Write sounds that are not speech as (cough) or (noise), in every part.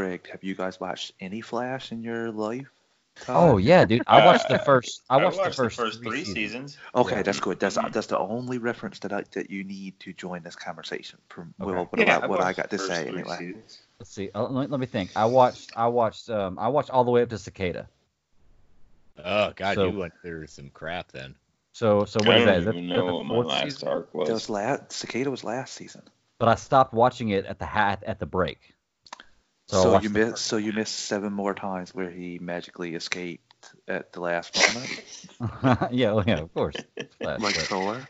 Greg, have you guys watched any Flash in your life? Oh yeah, dude. I watched the Uh, first. I watched, watched the first, three seasons. seasons. Okay, Yeah. that's good. That's that's the only reference that I, that you need to join this conversation. From Okay. well, what, Yeah, about I what I got to say anyway. seasons. Let's see. Uh, let, let me think. I watched. I watched. Um. I watched all the way up to Cicada. Oh God, So- you went through some crap then. So so I what is don't that? Is that even the know what my last season? arc was. That was last. Cicada was last season. But I stopped watching it at the hat at the break. So, So, you the missed. So you missed seven more times where he magically escaped at the last moment. (laughs) (laughs) yeah, well, yeah, of course. Flash, like but- Thor.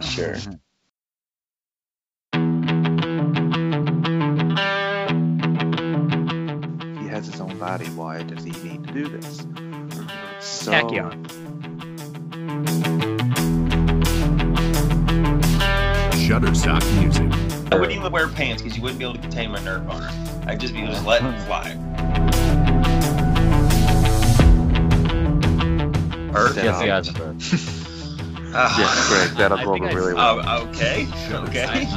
Sure. (laughs) He has his own body. Why does he need to do this? So, Tachyon. Shutterstock Music. I wouldn't even wear pants because you wouldn't be able to contain my nerf boner. I'd just be just letting (laughs) it fly. Hurt? That Yes, um, he has. Ah. Yes, Greg, that'll I go over really well. Oh, okay. Okay. (laughs)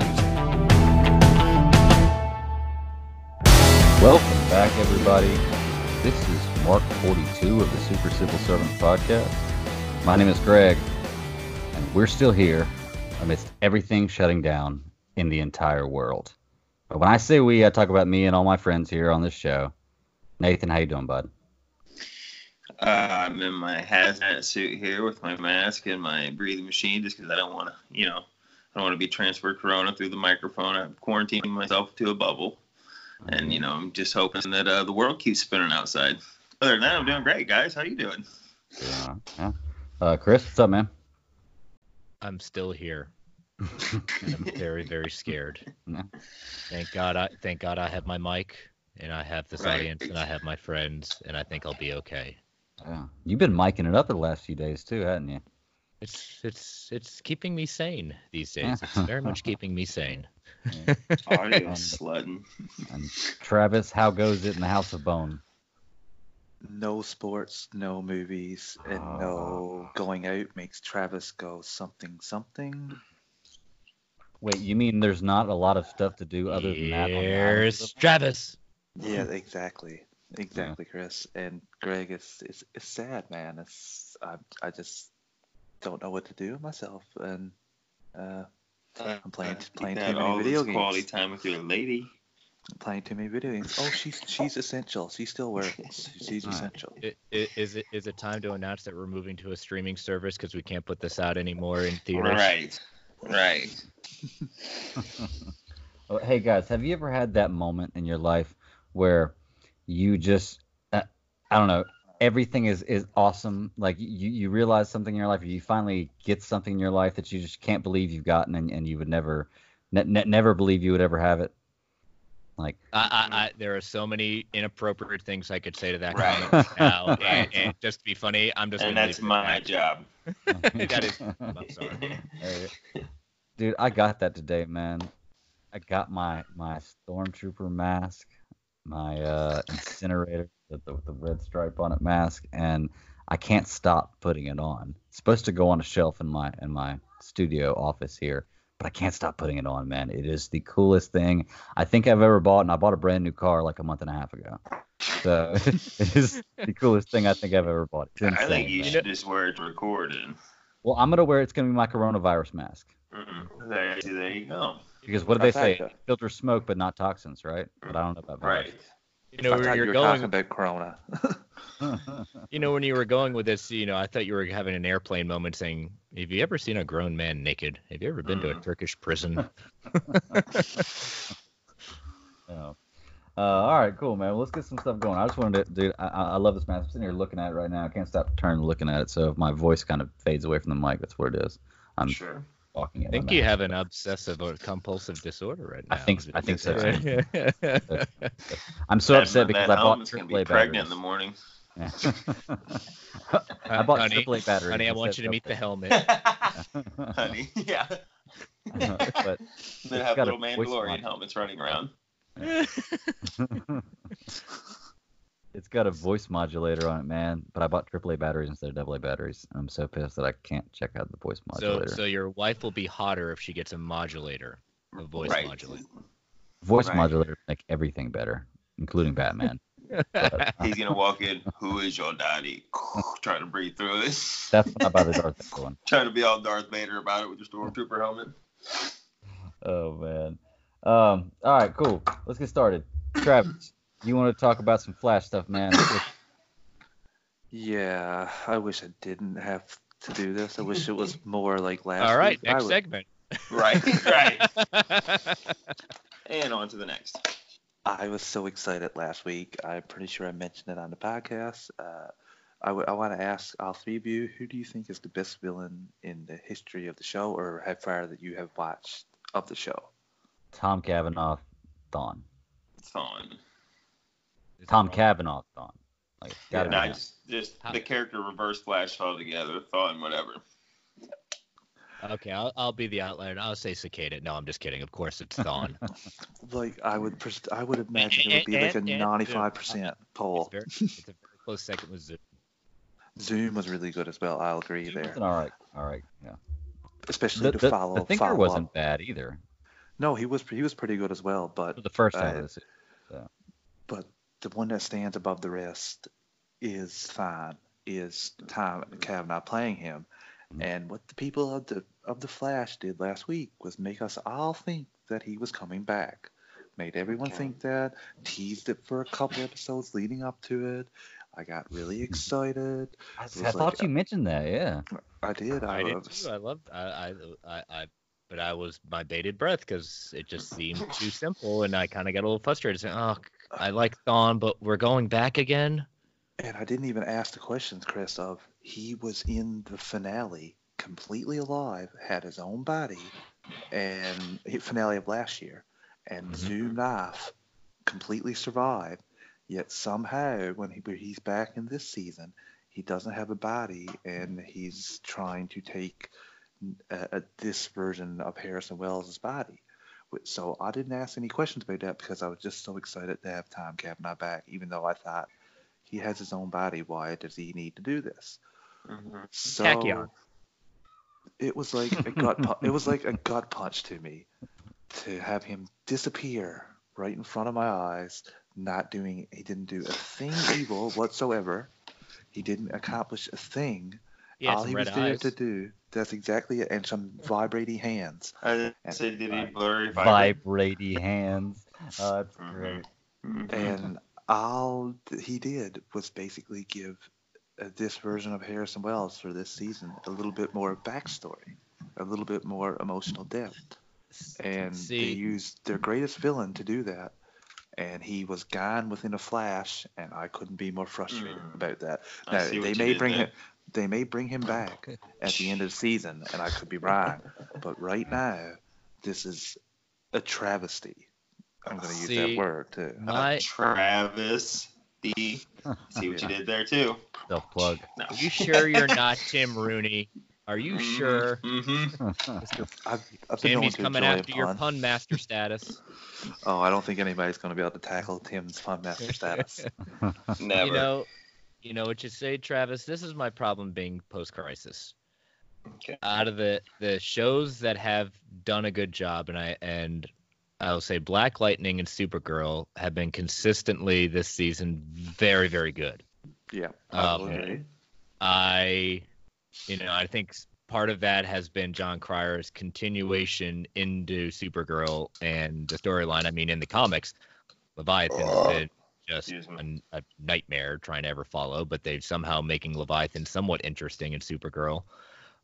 Welcome back, everybody. This is Mark 42 of the Super Civil Servant Podcast. My name is Greg, and we're still here amidst everything shutting down in the entire world. But when I say we, I talk about me and all my friends here on this show. Nathan, how you doing, bud? Uh, I'm in my hazmat suit here with my mask and my breathing machine just because I don't want to, you know, I don't want to be transferred corona through the microphone. I'm quarantining myself to a bubble. And, you know, I'm just hoping that uh, the world keeps spinning outside. Other than that, I'm doing great, guys. How you doing? Yeah. yeah. Uh, Chris, what's up, man? I'm still here. (laughs) And I'm very, very scared. Thank God I thank God I have my mic and I have this Right. audience and I have my friends and I think I'll be okay. Yeah. You've been miking it up the last few days too, haven't you? It's it's it's keeping me sane these days. It's very much (laughs) keeping me sane. Audio (laughs) sledding. And Travis, how goes it in the House of Bone? No sports, no movies, and no ah. going out makes Travis go something something. Wait, you mean there's not a lot of stuff to do other than that? on the island? Here's Travis. Yeah, exactly, exactly, Chris. And Greg, it's it's it's sad, man. It's I I just don't know what to do myself, and uh, I'm playing- playing Had too many all video this quality time with your lady. playing too many video games. Oh, she's she's essential. She still works. (laughs) She's Alright. essential. I- i- Is it is it time to announce that we're moving to a streaming service because we can't put this out anymore in theaters? Right. Right. (laughs) Oh, hey guys, have you ever had that moment in your life where you just, uh, I don't know, everything is is awesome. Like you you realize something in your life, or you finally get something in your life that you just can't believe you've gotten, and, and you would never, ne- ne- never believe you would ever have it. Like, I, I, I, there are so many inappropriate things I could say to that Right. comment now, Right. and, and just to be funny, I'm just. And that's leave it at my job. (laughs) that is. I'm sorry. (laughs) Dude, I got that today, man. I got my my stormtrooper mask, my uh, incinerator, the, the, the red stripe on it mask, and I can't stop putting it on. It's supposed to go on a shelf in my in my studio office here, but I can't stop putting it on, man. It is the coolest thing I think I've ever bought, and I bought a brand new car like a month and a half ago. So (laughs) it is the coolest thing I think I've ever bought. Insane. I think you man. should just wear it recorded. Well, I'm gonna wear it. it's gonna be my coronavirus mask. Mm, there, there you go. Because what do they say? Trifecta. It filters smoke, but not toxins, right? But I don't know about that. Right. You know I where you you're were going. talking about Corona. (laughs) You know when you were going with this. You know, I thought you were having an airplane moment, saying, "Have you ever seen a grown man naked? Have you ever been to a Mm. Turkish prison?" (laughs) Oh. Uh, all right, cool, man. Well, let's get some stuff going. I just wanted to, dude. I, I I love this mask. I'm sitting here looking at it right now. I can't stop turning looking at it. So if my voice kind of fades away from the mic, that's where it is. I'm Sure. Talking. I think you have an obsessive or compulsive disorder right now. I think- I think so, Yeah. (laughs) I'm so That- upset because I bought helmet's gonna AAA be pregnant in the morning. Yeah. (laughs) I bought honey, AAA batteries. honey, I want you to of meet the helmet. (laughs) Honey, yeah. but They It's have got a little voice Mandalorian helmets running around. It's got a voice modulator on it, man. But I bought AAA batteries instead of AA batteries. I'm so pissed that I can't check out the voice modulator. so so your wife will be hotter if she gets a modulator, a voice right. modulator. voice right. modulator make everything better. including Batman. (laughs) But, uh, He's gonna walk in. Who is your daddy? (laughs) Trying to breathe through this. that's not about the Darth Vader one. (laughs) Trying to be all Darth Vader about it with your stormtrooper helmet. Oh man. Um. All right. Cool. Let's get started. Travis, you want to talk about some Flash stuff, man? (coughs) Yeah, I wish I didn't have to do this. I wish it was (laughs) more like last All right, week. I next would- segment. (laughs) Right, right. (laughs) And on to the next. I was so excited last week. I'm pretty sure I mentioned it on the podcast. Uh, I want to ask all three of you, who do you think is the best villain in the history of the show, or how far that you have watched of the show? Tom Cavanagh, Dawn. Thawne. Tom Cavanagh, Thawne. Like, gotta No, just, just How- the character reverse flash altogether. Thawne, whatever. Okay, I'll, I'll be the outlier. I'll say cicada. No, I'm just kidding. Of course, it's Thawne. (laughs) Like I would, pers- I would imagine it would be like a And- and- 95% it's, poll. very, it's a very close second with Zoom. Zoom was really good as well. I'll agree It's there, an all right. All right. Yeah. especially The, to the, follow. the thinker follow wasn't up. bad either. No, he was he was pretty good as well, but The first time. Uh, of the but the one that stands above the rest is fine. Is Tom Cavanagh playing him, Mhm. and what the people of the of the Flash did last week was make us all think that he was coming back. Made everyone Okay. think that. Teased it for a couple episodes leading up to it. I got really excited. I, was I thought like, you mentioned that. Yeah. I did. I, I did was, too. I loved. I, I, I, I but I was my bated breath because it just seemed too simple, and I kind of got a little frustrated. Saying, "Oh, I like Thawne, but we're going back again." And I didn't even ask the questions, Chris, of he was in the finale completely alive, had his own body, and finale of last year, and Mhm. zoomed off, completely survived. Yet somehow, when he, he's back in this season, he doesn't have a body, and he's trying to take uh uh this version of Harrison Wells' body. Wh- So I didn't ask any questions about that because I was just so excited to have Tom Cavanagh back, even though I thought he has his own body. Why does he need to do this? Mhm. So Tachyon. it was like a gut. Pu- it was like a gut punch to me to have him disappear right in front of my eyes, not doing. He didn't do a thing evil whatsoever. He didn't accomplish a thing. He All he was there eyes. to do. That's exactly it. And some vibrating hands. I said, did he blurry vibrate? Vibrating hands. Oh, that's Mhm. great. Mhm. And all he did was basically give uh, this version of Harrison Wells for this season a little bit more backstory, a little bit more emotional depth. And they used their greatest villain to do that. And he was gone within a flash, and I couldn't be more frustrated Mm. about that. Now they may bring there. him, they may bring him back at the end of the season, and I could be wrong. But right now, this is a travesty. I'm going to use that word too. my, Travis D. See what you did there too. Self plug. No. are you sure you're not Tim Rooney? Are you sure? Mm-hmm. (laughs) I've, I've been Tim, he's coming enjoy a after your pun. pun master status. (laughs) Oh, I don't think anybody's going to be able to tackle Tim's pun master (laughs) status. Never. You know, you know what you say, Travis. This is my problem being post-crisis. Okay. Out of the the shows that have done a good job, and I and I'll say Black Lightning and Supergirl have been consistently this season very very good. yeah, Um. I, you know, I think part of that has been Jon Cryer's continuation into Supergirl and the storyline. I mean, in the comics, Leviathan's been just a, a nightmare trying to ever follow, but they've somehow making Leviathan somewhat interesting in Supergirl.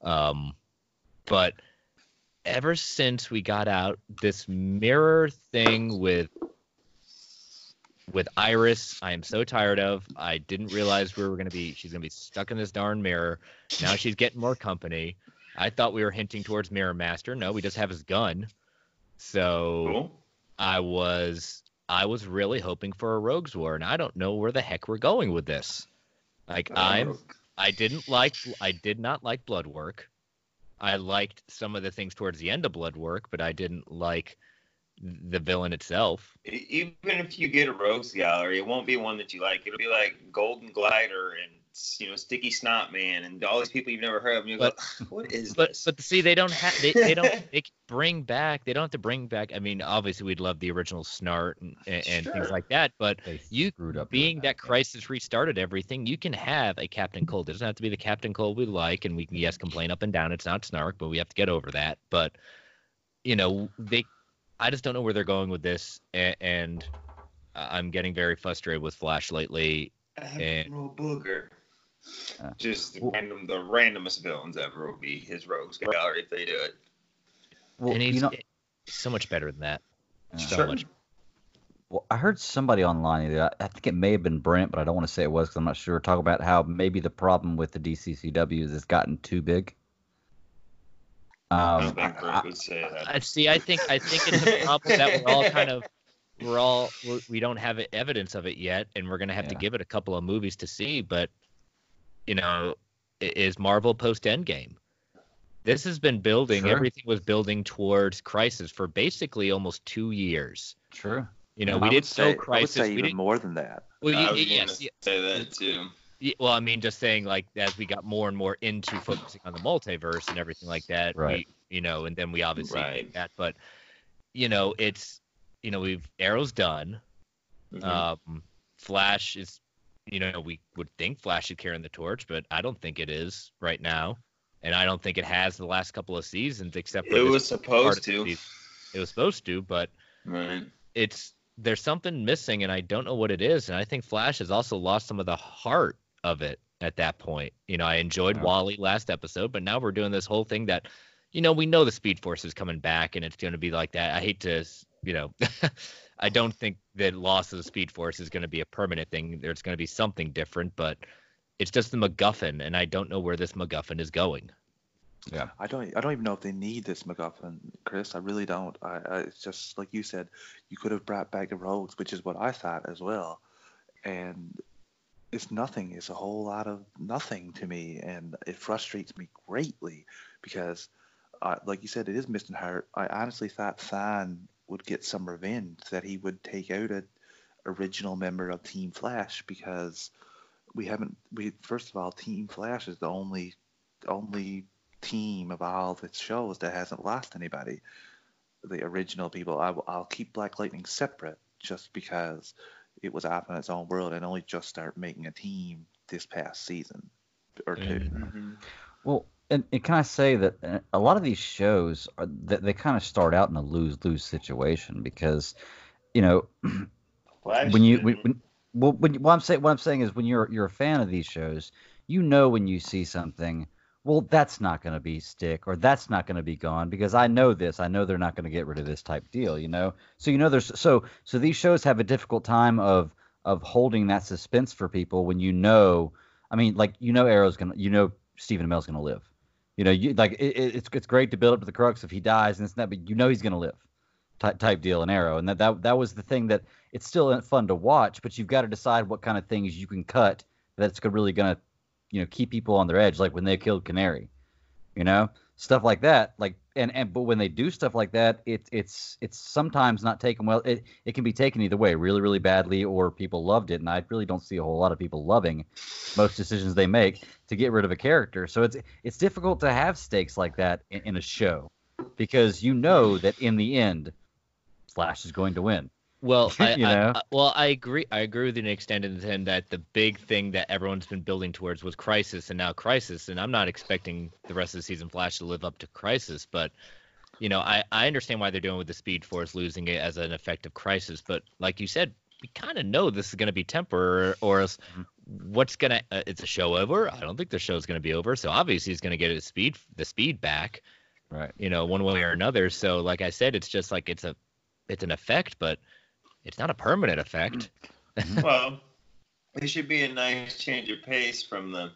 Um, but ever since we got out this mirror thing with with Iris, I am so tired of. I didn't realize we were gonna be. She's gonna be stuck in this darn mirror. Now she's getting more company. I thought we were hinting towards Mirror Master. No, we just have his gun. So Cool. I was I was really hoping for a Rogues War, and I don't know where the heck we're going with this. Like I'm I didn't like I did not like Blood Work. I liked some of the things towards the end of Blood Work, but I didn't like the villain itself. Even if you get a rogues gallery, it won't be one that you like. It'll be like Golden Glider and you know Sticky Snot Man and all these people you've never heard of. And you But- go, (laughs) what is But this? but see, they don't have they, they don't (laughs) they bring back they don't have to bring back. I mean, obviously we'd love the original Snart and, and, and things like that, but They you screwed up. being doing that crisis restarted everything, you can have a Captain Cold. It doesn't have to be the Captain Cold we like, and we can yes complain up and down. It's not Snart, but we have to get over that. But you know, they, I just don't know where they're going with this, and, and I'm getting very frustrated with Flash lately. Admiral Booger. Uh, Just the well- random, the randomest villains ever will be his rogues gallery if they do it. Well, and he's, you know, so much better than that. Yeah. So Sure. much. Well, I heard somebody online. I I think it may have been Brent, but I don't want to say it was because I'm not sure. Talk about how maybe the problem with the DCCW is it's gotten too big. I Um, don't think I- Brent would say that. I see. I think I think it's a problem that we're all kind of we're all we're, we don't have evidence of it yet, and we're gonna have to give it a couple of movies to see. But you know, is Marvel post Endgame? This has been building. Sure. Everything was building towards Crisis for basically almost two years. true. You know, I we did say, show I would Crisis. say we even didn't. more than that. Well, I y- was y- yes, y- say that too. well, I mean, just saying like as we got more and more into focusing on the multiverse and everything like that, Right. we, you know, and then we obviously did Right. that, but you know, it's you know, we've Arrow's done. Mhm. Um, Flash is, you know, we would think Flash is carrying the torch, but I don't think it is right now, and I don't think it has the last couple of seasons, except for it was supposed to. season. It was supposed to, but Right. it's there's something missing, and I don't know what it is, and I think Flash has also lost some of the heart of it at that point. You know, I enjoyed Yeah. Wally last episode, but now we're doing this whole thing that, you know, we know the Speed Force is coming back, and it's going to be like that. I hate to, you know, (laughs) I don't think that loss of the Speed Force is going to be a permanent thing. There's going to be something different, but it's just the MacGuffin, and I don't know where this MacGuffin is going. Yeah, I don't. I don't even know if they need this MacGuffin, Chris. I really don't. I, I it's just like you said. You could have brought back the rogues, which is what I thought as well. And it's nothing. It's a whole lot of nothing to me, and it frustrates me greatly because, uh, like you said, it is missing heart. I honestly thought Than would get some revenge, that he would take out a original member of Team Flash because we haven't. We first of all, Team Flash is the only only team of all the shows that hasn't lost anybody. The original people, I, will- I'll keep Black Lightning separate just because it was off in its own world and only just start making a team this past season or two. Mhm. Well, and, and can I say that uh, a lot of these shows are that they kind of start out in a lose lose situation because, you know, (clears throat) when you when, when well when what I'm saying what I'm saying is when you're you're a fan of these shows, you know when you see something, well that's not going to be stick or that's not going to be gone because I know this. I know they're not going to get rid of this type deal, you know. So you know there's so so these shows have a difficult time of of holding that suspense for people when you know. I mean, like you know Arrow's gonna you know Stephen Amell's gonna live. You know, you like it, it- it's it's great to build up to the crux if he dies and it's not, but you know he's gonna live, type type deal in Arrow, and that that that was the thing that it's still uh, fun to watch, but you've got to decide what kind of things you can cut that's really gonna, you know, keep people on their edge, like when they killed Canary, you know, stuff like that. Like and and but when they do stuff like that, it it's it's sometimes not taken well. It it can be taken either way, really really badly, or people loved it, and I really don't see a whole lot of people loving most decisions they make to get rid of a character. So it's it's difficult to have stakes like that in, in a show because you know that in the end, Flash is going to win. Well, (laughs) I, You know? I- well, I agree. I agree with you to an extent in that the big thing that everyone's been building towards was Crisis, and now Crisis. And I'm not expecting the rest of the season Flash to live up to Crisis, but you know, I I understand why they're doing with the Speed Force losing it as an effective Crisis. But like you said, we kind of know this is going to be temporary, or else what's gonna? Uh, it's a show over. I don't think the show's going to be over. So obviously he's going to get his speed the speed back Right. you know, one way or another. So, like I said, it's just like it's a, it's an effect, but it's not a permanent effect. (laughs) well, it should be a nice change of pace from the,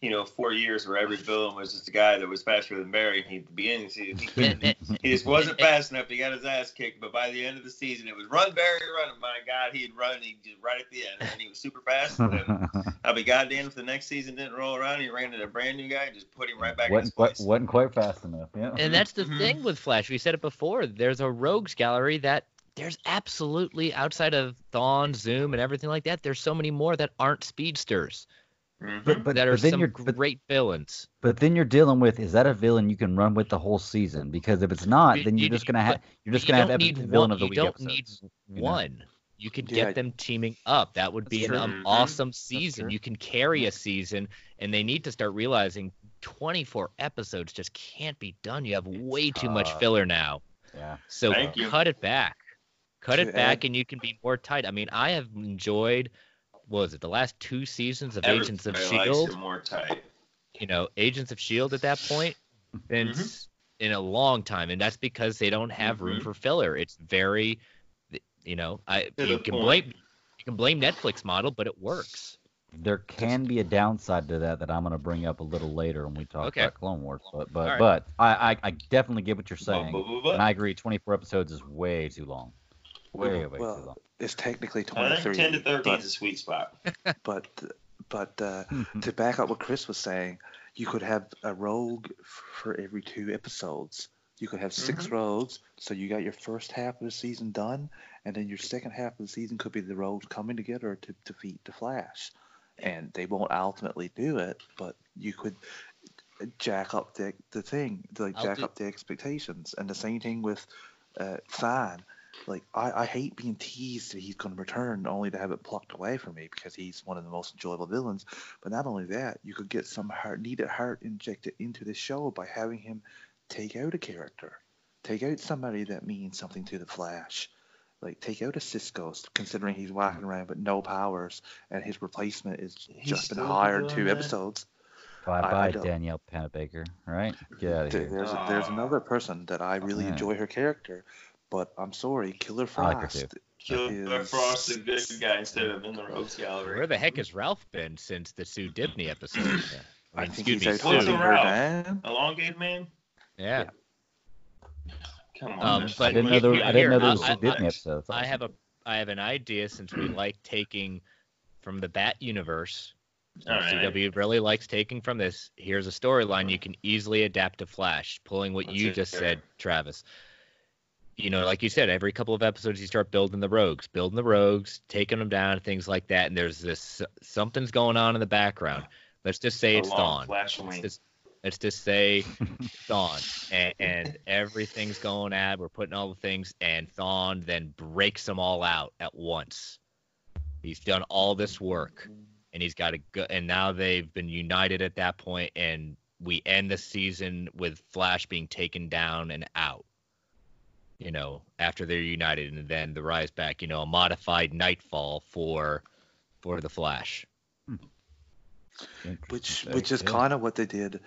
you know, four years where every villain was just a guy that was faster than Barry. He at the beginning, he, he, couldn't, he just wasn't fast enough. He got his ass kicked, but by the end of the season, it was run Barry, run. And my God, he'd run. He just right at the end, and he was super fast. And (laughs) I'll be goddamn if the next season didn't roll around. He ran into a brand new guy, and just put him right back in his wasn't quite wasn't quite fast enough. Yeah. And that's the Mhm. thing with Flash. We said it before. There's a rogues gallery that there's absolutely outside of Thawne, Zoom, and everything like that. There's so many more that aren't speedsters. Mhm. But but, that are but then some you're but, great villains. but then you're dealing with is that a villain you can run with the whole season? Because if it's not, You- then you're you- just gonna have you're just you gonna have don't epi- villain one, of the you week don't episodes. need you know? one. You could Yeah. get them teaming up. That would be an um, awesome season. You can carry a season, and they need to start realizing 24 episodes just can't be done. You have way too much filler now. Yeah. So Thank you. cut it back. Cut it back, and you can be more tight. I mean, I have enjoyed. What was it? The last two seasons of Agents of Everybody likes Shield. it more tight. You know, Agents of Shield at that point, since in a long time, and that's because they don't have room Mhm. for filler. It's very, you know, I To you can point. blame you can blame Netflix model, but it works. There can be a downside to that that I'm going to bring up a little later when we talk Okay. about Clone Wars. But but All right. but I, I I definitely get what you're But- saying, but- but- but- and I agree. 24 episodes is way too long. Way way too long. Well, it's technically I think 23. 10 to 13 but, is a sweet spot. (laughs) but but uh, to back up what Chris was saying, you could have a rogue for every two episodes. You could have 6 Mhm. rogues, so you got your first half of the season done, and then your second half of the season could be the rogues coming together to defeat the Flash. And they won't ultimately do it, but you could jack up the the thing, like I'll jack do- up the expectations. And the same thing with uh, Thawne. Like I, I hate being teased that he's going to return, only to have it plucked away from me because he's one of the most enjoyable villains. But not only that, you could get some heart, needed heart injected into the show by having him take out a character, take out somebody that means something to the Flash. Like take out a Cisco, considering he's walking around with no powers, and his replacement is He's just been still hired two that? episodes. Bye I- I bye Danielle Panabaker. All right, get out of here. There's there's another person that I really Yeah. enjoy her character, but I'm sorry, Killer I like Frost. Killer is- Frost, the good guy, instead of in the Rogues Gallery. Where the heck has Ralph been since the Sue Dibney episode? Yeah. (clears throat) I mean, think excuse he's me, out Sue. hunting her down. Elongated man? Yeah. Come on. Um, but I didn't know there, I didn't know there was I- a Disney I- episode. That's I have a I have an idea since we like taking from the Bat universe. All right. CW really likes taking from this. Here's a storyline you can easily adapt to Flash, pulling what Let's you just it. said, Travis. You know, like you said, every couple of episodes you start building the rogues, building the rogues, taking them down, things like that. And there's this something's going on in the background. Let's just say A it's long Dawn. Let's just, let's just say (laughs) Thawne, and, and everything's going at. We're putting all the things, and Thawne then breaks them all out at once. He's done all this work, and he's got a good. And now they've been united at that point, and we end the season with Flash being taken down and out. You know, after they're united, and then the rise back. You know, a modified Knightfall for for the Flash. which Interesting which is yeah. kind of what they did.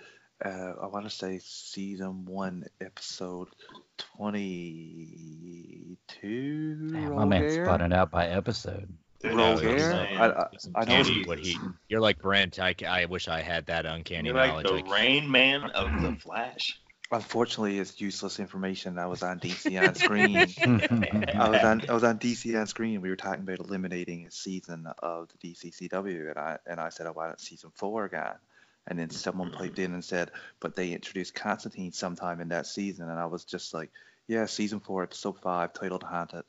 Uh, I want to say season one, episode twenty-two. Damn, my man's spotting out by episode. Roll I'm hair? I- I- I know what he. You're like Brent. I, I wish I had that uncanny You're like the like, Rain Man of the (clears throat) Flash. Unfortunately, it's useless information. I was on DC on screen. (laughs) I was on I was on DC on screen. We were talking about eliminating a season of the DCCW, and I and I said I wanted season four again. And then someone piped in and said, but they introduced Constantine sometime in that season, and I was just like, yeah, season four, episode five, titled Haunted.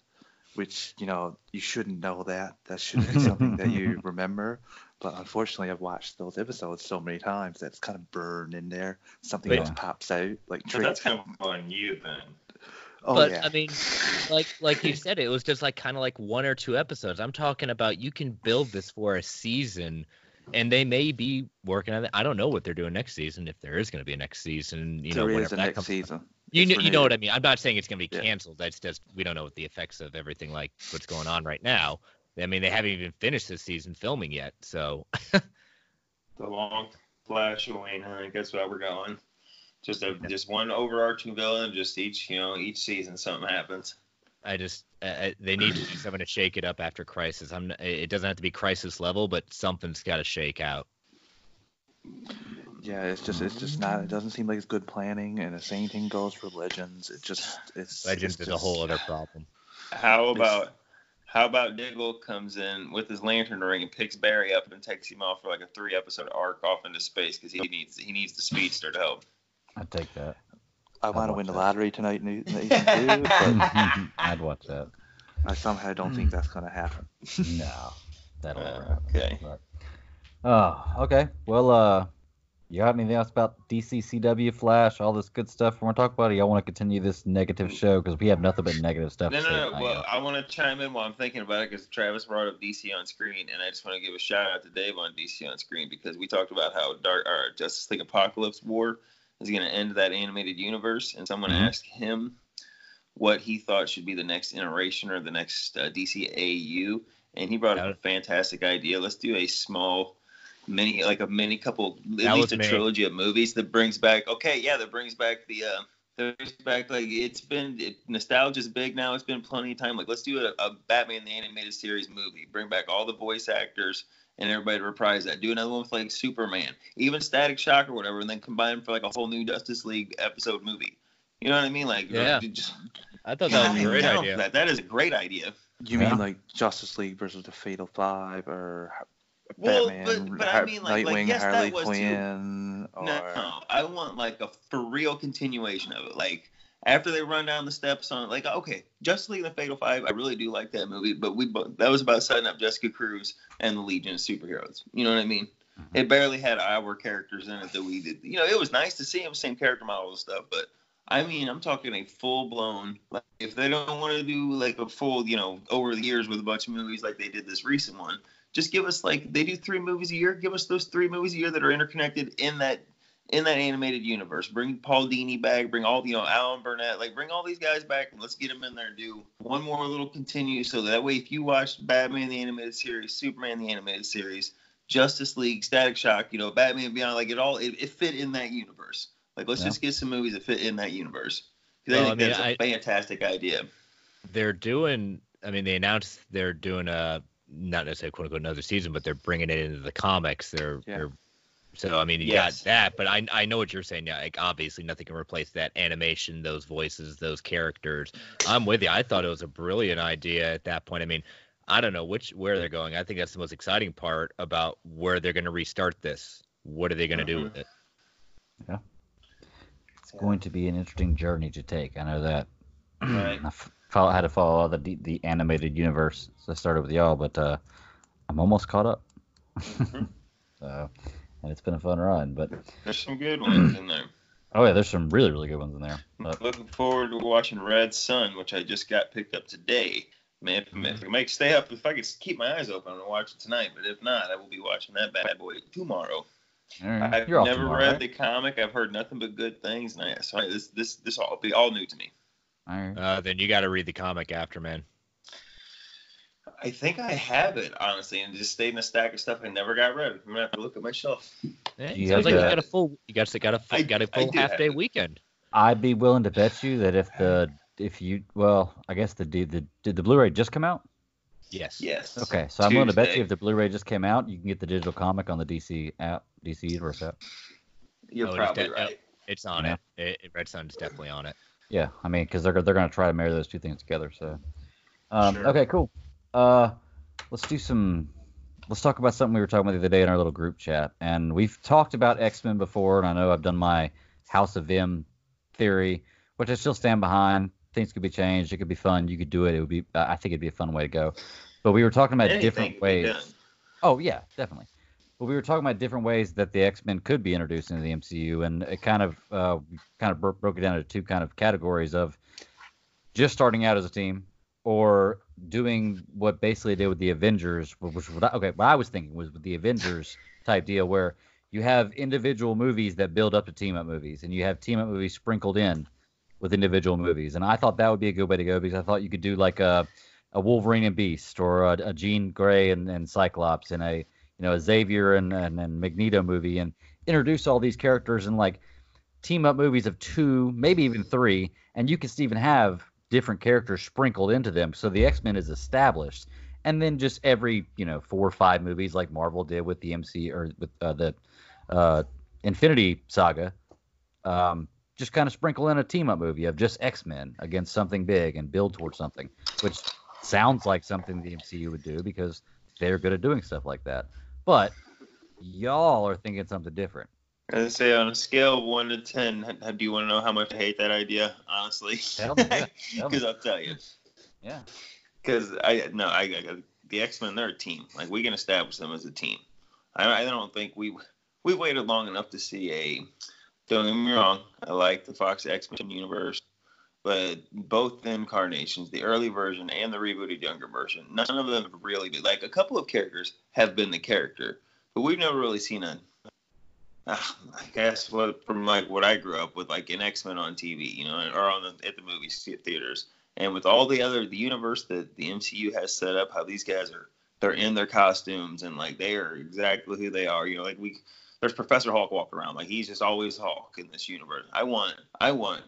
Which you know you shouldn't know that. That shouldn't be something that you (laughs) remember. But unfortunately, I've watched those episodes so many times that it's kind of burned in there. Something But- else pops out, like But trick. that's kind of on you then. Oh but yeah. I mean, like like you said, it was just like kind of like one or two episodes. I'm talking about you can build this for a season, and they may be working on it. I don't know what they're doing next season. If there is going to be a next season, you know, there is whenever a that next comes. season. You know, you know what I mean. I'm not saying it's going to be Yeah. canceled. That's just we don't know what the effects of everything like what's going on right now. I mean, they haven't even finished this season filming yet, so The long Flash of Wayne, I think that's where we're going. Just a just one overarching villain. Just each you know each season something happens. I just uh, they need to do something to shake it up after Crisis. I'm it doesn't have to be Crisis level, but something's got to shake out. Yeah, it's just it's just not. It doesn't seem like it's good planning, and the same thing goes for Legends. It just it's Legends it's is a whole other problem. How It's- about how about Diggle comes in with his lantern ring and picks Barry up and takes him off for like a three episode arc off into space because he needs he needs the speedster to help. I'd take that. I want to watch win the that. lottery tonight in in season but (laughs) I'd watch that. I somehow don't think that's gonna happen. (laughs) No, that'll never Uh, happen. okay. But, Oh, okay. Well, uh, you got anything else about DC, CW, Flash, all this good stuff we want to talk about? Or y'all want to continue this negative show because we have nothing but negative stuff. No, no, no. Well. I want to chime in while I'm thinking about it because Travis brought up DC on screen, and I just want to give a shout out to Dave on DC on screen because we talked about how Dark or Justice League Apokolips War is going to end that animated universe, and someone Mhm. asked him what he thought should be the next iteration or the next uh, DC AU, and he brought up a fantastic idea. Let's do a small mini, like a mini couple, at That least a me. trilogy of movies that brings back. Okay, yeah, that brings back the. Uh, that brings back like it's been it, nostalgia's big now. It's been plenty of time. Like let's do a, a Batman the animated series movie. Bring back all the voice actors and everybody to reprise that. Do another one with like Superman, even Static Shock or whatever, and then combine for like a whole new Justice League episode movie. You know what I mean? Like Yeah. just I thought that was a great idea. That. that is a great idea. You Yeah. mean like Justice League versus the Fatal Five or Well, Batman, but- but I mean, like- like, Nightwing, yes, that Harley was too. Quinn, or No, I want like a for real continuation of it. Like after they run down the steps on like okay, Justice League and the Fatal Five, I really do like that movie, but we that was about setting up Jessica Cruz and the Legion of Superheroes. You know what I mean? Mhm. It barely had our characters in it that we did. You know, it was nice to see them, same character model and stuff, but I mean, I'm talking a full blown. Like, if they don't want to do like a full, you know, over the years with a bunch of movies like they did this recent one, just give us like they do three movies a year. Give us those three movies a year that are interconnected in that in that animated universe. Bring Paul Dini back. Bring all the you know Alan Burnett. Like bring all these guys back and let's get them in there and do one more little continue. So that way, if you watch Batman the animated series, Superman the animated series, Justice League, Static Shock, you know Batman Beyond, like it all it, it fit in that universe. Like let's Yeah. just get some movies that fit in that universe. Because Well, I I think mean, that's a I- fantastic idea. they're doing i mean they announced they're doing a not necessarily quote unquote another season but they're bringing it into the comics they're, Yeah. they're so i mean you Yes. got that but i i know what you're saying yeah like obviously nothing can replace that animation those voices those characters i'm with you i thought it was a brilliant idea at that point i mean i don't know which where they're going i think that's the most exciting part about where they're going to restart this what are they going to do Mhm. with it Yeah, It's going to be an interesting journey to take. I know that. Right. (clears throat) Follow, had to follow the the animated universe, so I started with y'all, but uh, I'm almost caught up. Mhm. (laughs) so, and it's been a fun run. But There's some good ones in there. oh yeah, there's some really really good ones in there. But Looking forward to watching Red Sun, which I just got picked up today. Man, if, if I make stay up, if I could keep my eyes open, I'm gonna watch it tonight. But if not, I will be watching that bad boy tomorrow. right, I've you're never tomorrow, read right? the comic. I've heard nothing but good things, and I, so I, this this this all be all new to me. All right. uh, then you got to read the comic after man I think I have it honestly, and just stayed in a stack of stuff I never got rid of. I'm gonna have to look at my shelf. yeah, You sounds like you got a full you got got a full, I- got a I full half day it. weekend I'd be willing to bet you that if the if you well, I guess the did the did the Blu-ray just come out? yes Yes. Okay, so I'm willing to bet you if the Blu-ray just came out, you can get the digital comic on the DC app, DC Universe app. You're Oh, it is probably de- right. It's on Yeah. it. it. it- Red Sun's definitely on it. Yeah, I mean, because they're they're gonna try to marry those two things together. So, um, Sure. okay, cool. Uh, let's do some. Let's talk about something we were talking about the other day in our little group chat, and we've talked about X Men before, and I know I've done my House of M theory, which I still stand behind. Things could be changed. It could be fun. You could do it. It would be. I think it'd be a fun way to go. But we were talking about Anything different ways. Oh yeah, definitely. But we were talking about different ways that the X Men could be introduced into the MCU, and it kind of uh, kind of bro- broke it down into two kind of categories of just starting out as a team, or doing what basically they did with the Avengers, which okay. What I was thinking was with the Avengers type deal, where you have individual movies that build up to team up movies, and you have team up movies sprinkled in with individual movies, and I thought that would be a good way to go because I thought you could do like a a Wolverine and Beast, or a, a Jean Grey and, and Cyclops, and a you know a Xavier and, and and Magneto movie, and introduce all these characters in like team up movies of two, maybe even three, and you can even have different characters sprinkled into them, so the X Men is established, and then just every you know four or five movies like Marvel did with the MC or with uh, the uh, Infinity Saga, um, just kind of sprinkle in a team up movie of just X Men against something big and build towards something, which sounds like something the MCU would do because they're good at doing stuff like that. But y'all are thinking something different. I say on a scale of one to ten, do you want to know how much I hate that idea? Honestly, Tell me, (laughs) yeah, tell me. because I'll tell you. Yeah. Because I no, I, I the X Men they're a team. Like we can establish them as a team. I, I don't think we we waited long enough to see a. Don't get me wrong, I like the Fox X Men universe, but both incarnations, the early version and the rebooted younger version, none of them have really been like a couple of characters have been the character, but we've never really seen a. Uh, (sighs) I guess what from like what I grew up with, like an X Men on TV, you know, or on the, at the movie theaters, and with all the other the universe that the MCU has set up, how these guys are they're in their costumes and like they are exactly who they are. You know, like we there's Professor Hulk walking around like he's just always Hulk in this universe. I want I want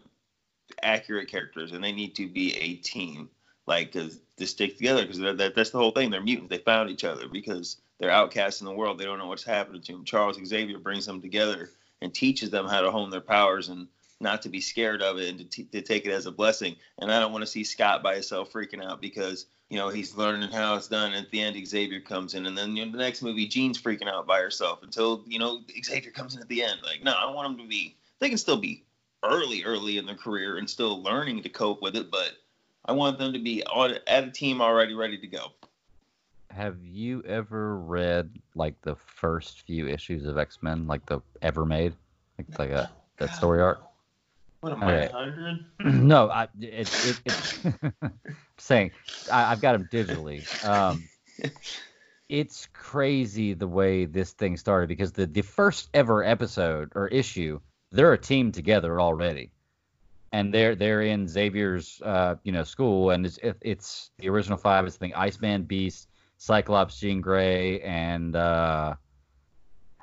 accurate characters and they need to be a team like to, stick together because that, that's the whole thing. They're mutants. They found each other because they're outcasts in the world. They don't know what's happening to them. Charles Xavier brings them together and teaches them how to hone their powers and not to be scared of it and to, t- to take it as a blessing. And I don't want to see Scott by himself freaking out because you know he's learning how it's done. And at the end, Xavier comes in, and then you know, the next movie, Jean's freaking out by herself until you know Xavier comes in at the end. Like, no, I don't want them to be. They can still be early, early in their career and still learning to cope with it, but I want them to be on, at a team already ready to go. Have you ever read like the first few issues of X Men, like the ever made, like like a that story arc? What am I, 100? no, I it, it, it (laughs) saying I, have got them digitally. Um, it's crazy the way this thing started because the the first ever episode or issue, they're a team together already, and they're they're in Xavier's uh, you know school, and it's it, it's the original five is the thing Iceman, Beast, Cyclops, Jean Grey, and uh,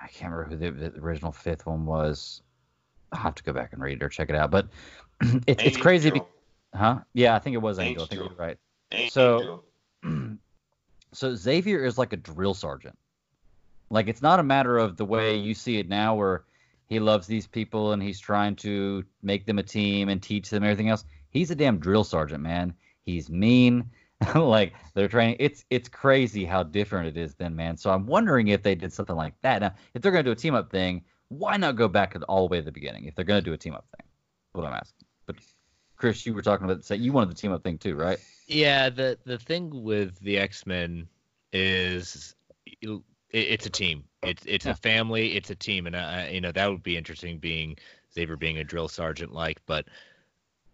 I can't remember who the, the original fifth one was. I'll have to go back and read it or check it out. But (clears throat) it's it's crazy. Be- huh? Yeah, I think it was Angel. Angel. I think you're right. Angel. So (clears throat) so Xavier is like a drill sergeant. Like it's not a matter of the way you see it now, where he loves these people and he's trying to make them a team and teach them everything else. He's a damn drill sergeant, man. He's mean. (laughs) like they're training. It's it's crazy how different it is then, man. So I'm wondering if they did something like that. Now, if they're gonna do a team up thing, why not go back all the way to the beginning if they're going to do a team up thing? What I'm asking. But Chris, you were talking about say you wanted the team up thing too, right? Yeah. The the thing with the X Men is it, it's a team. It's it's yeah. a family. It's a team, and I, you know that would be interesting being Xavier being a drill sergeant like, but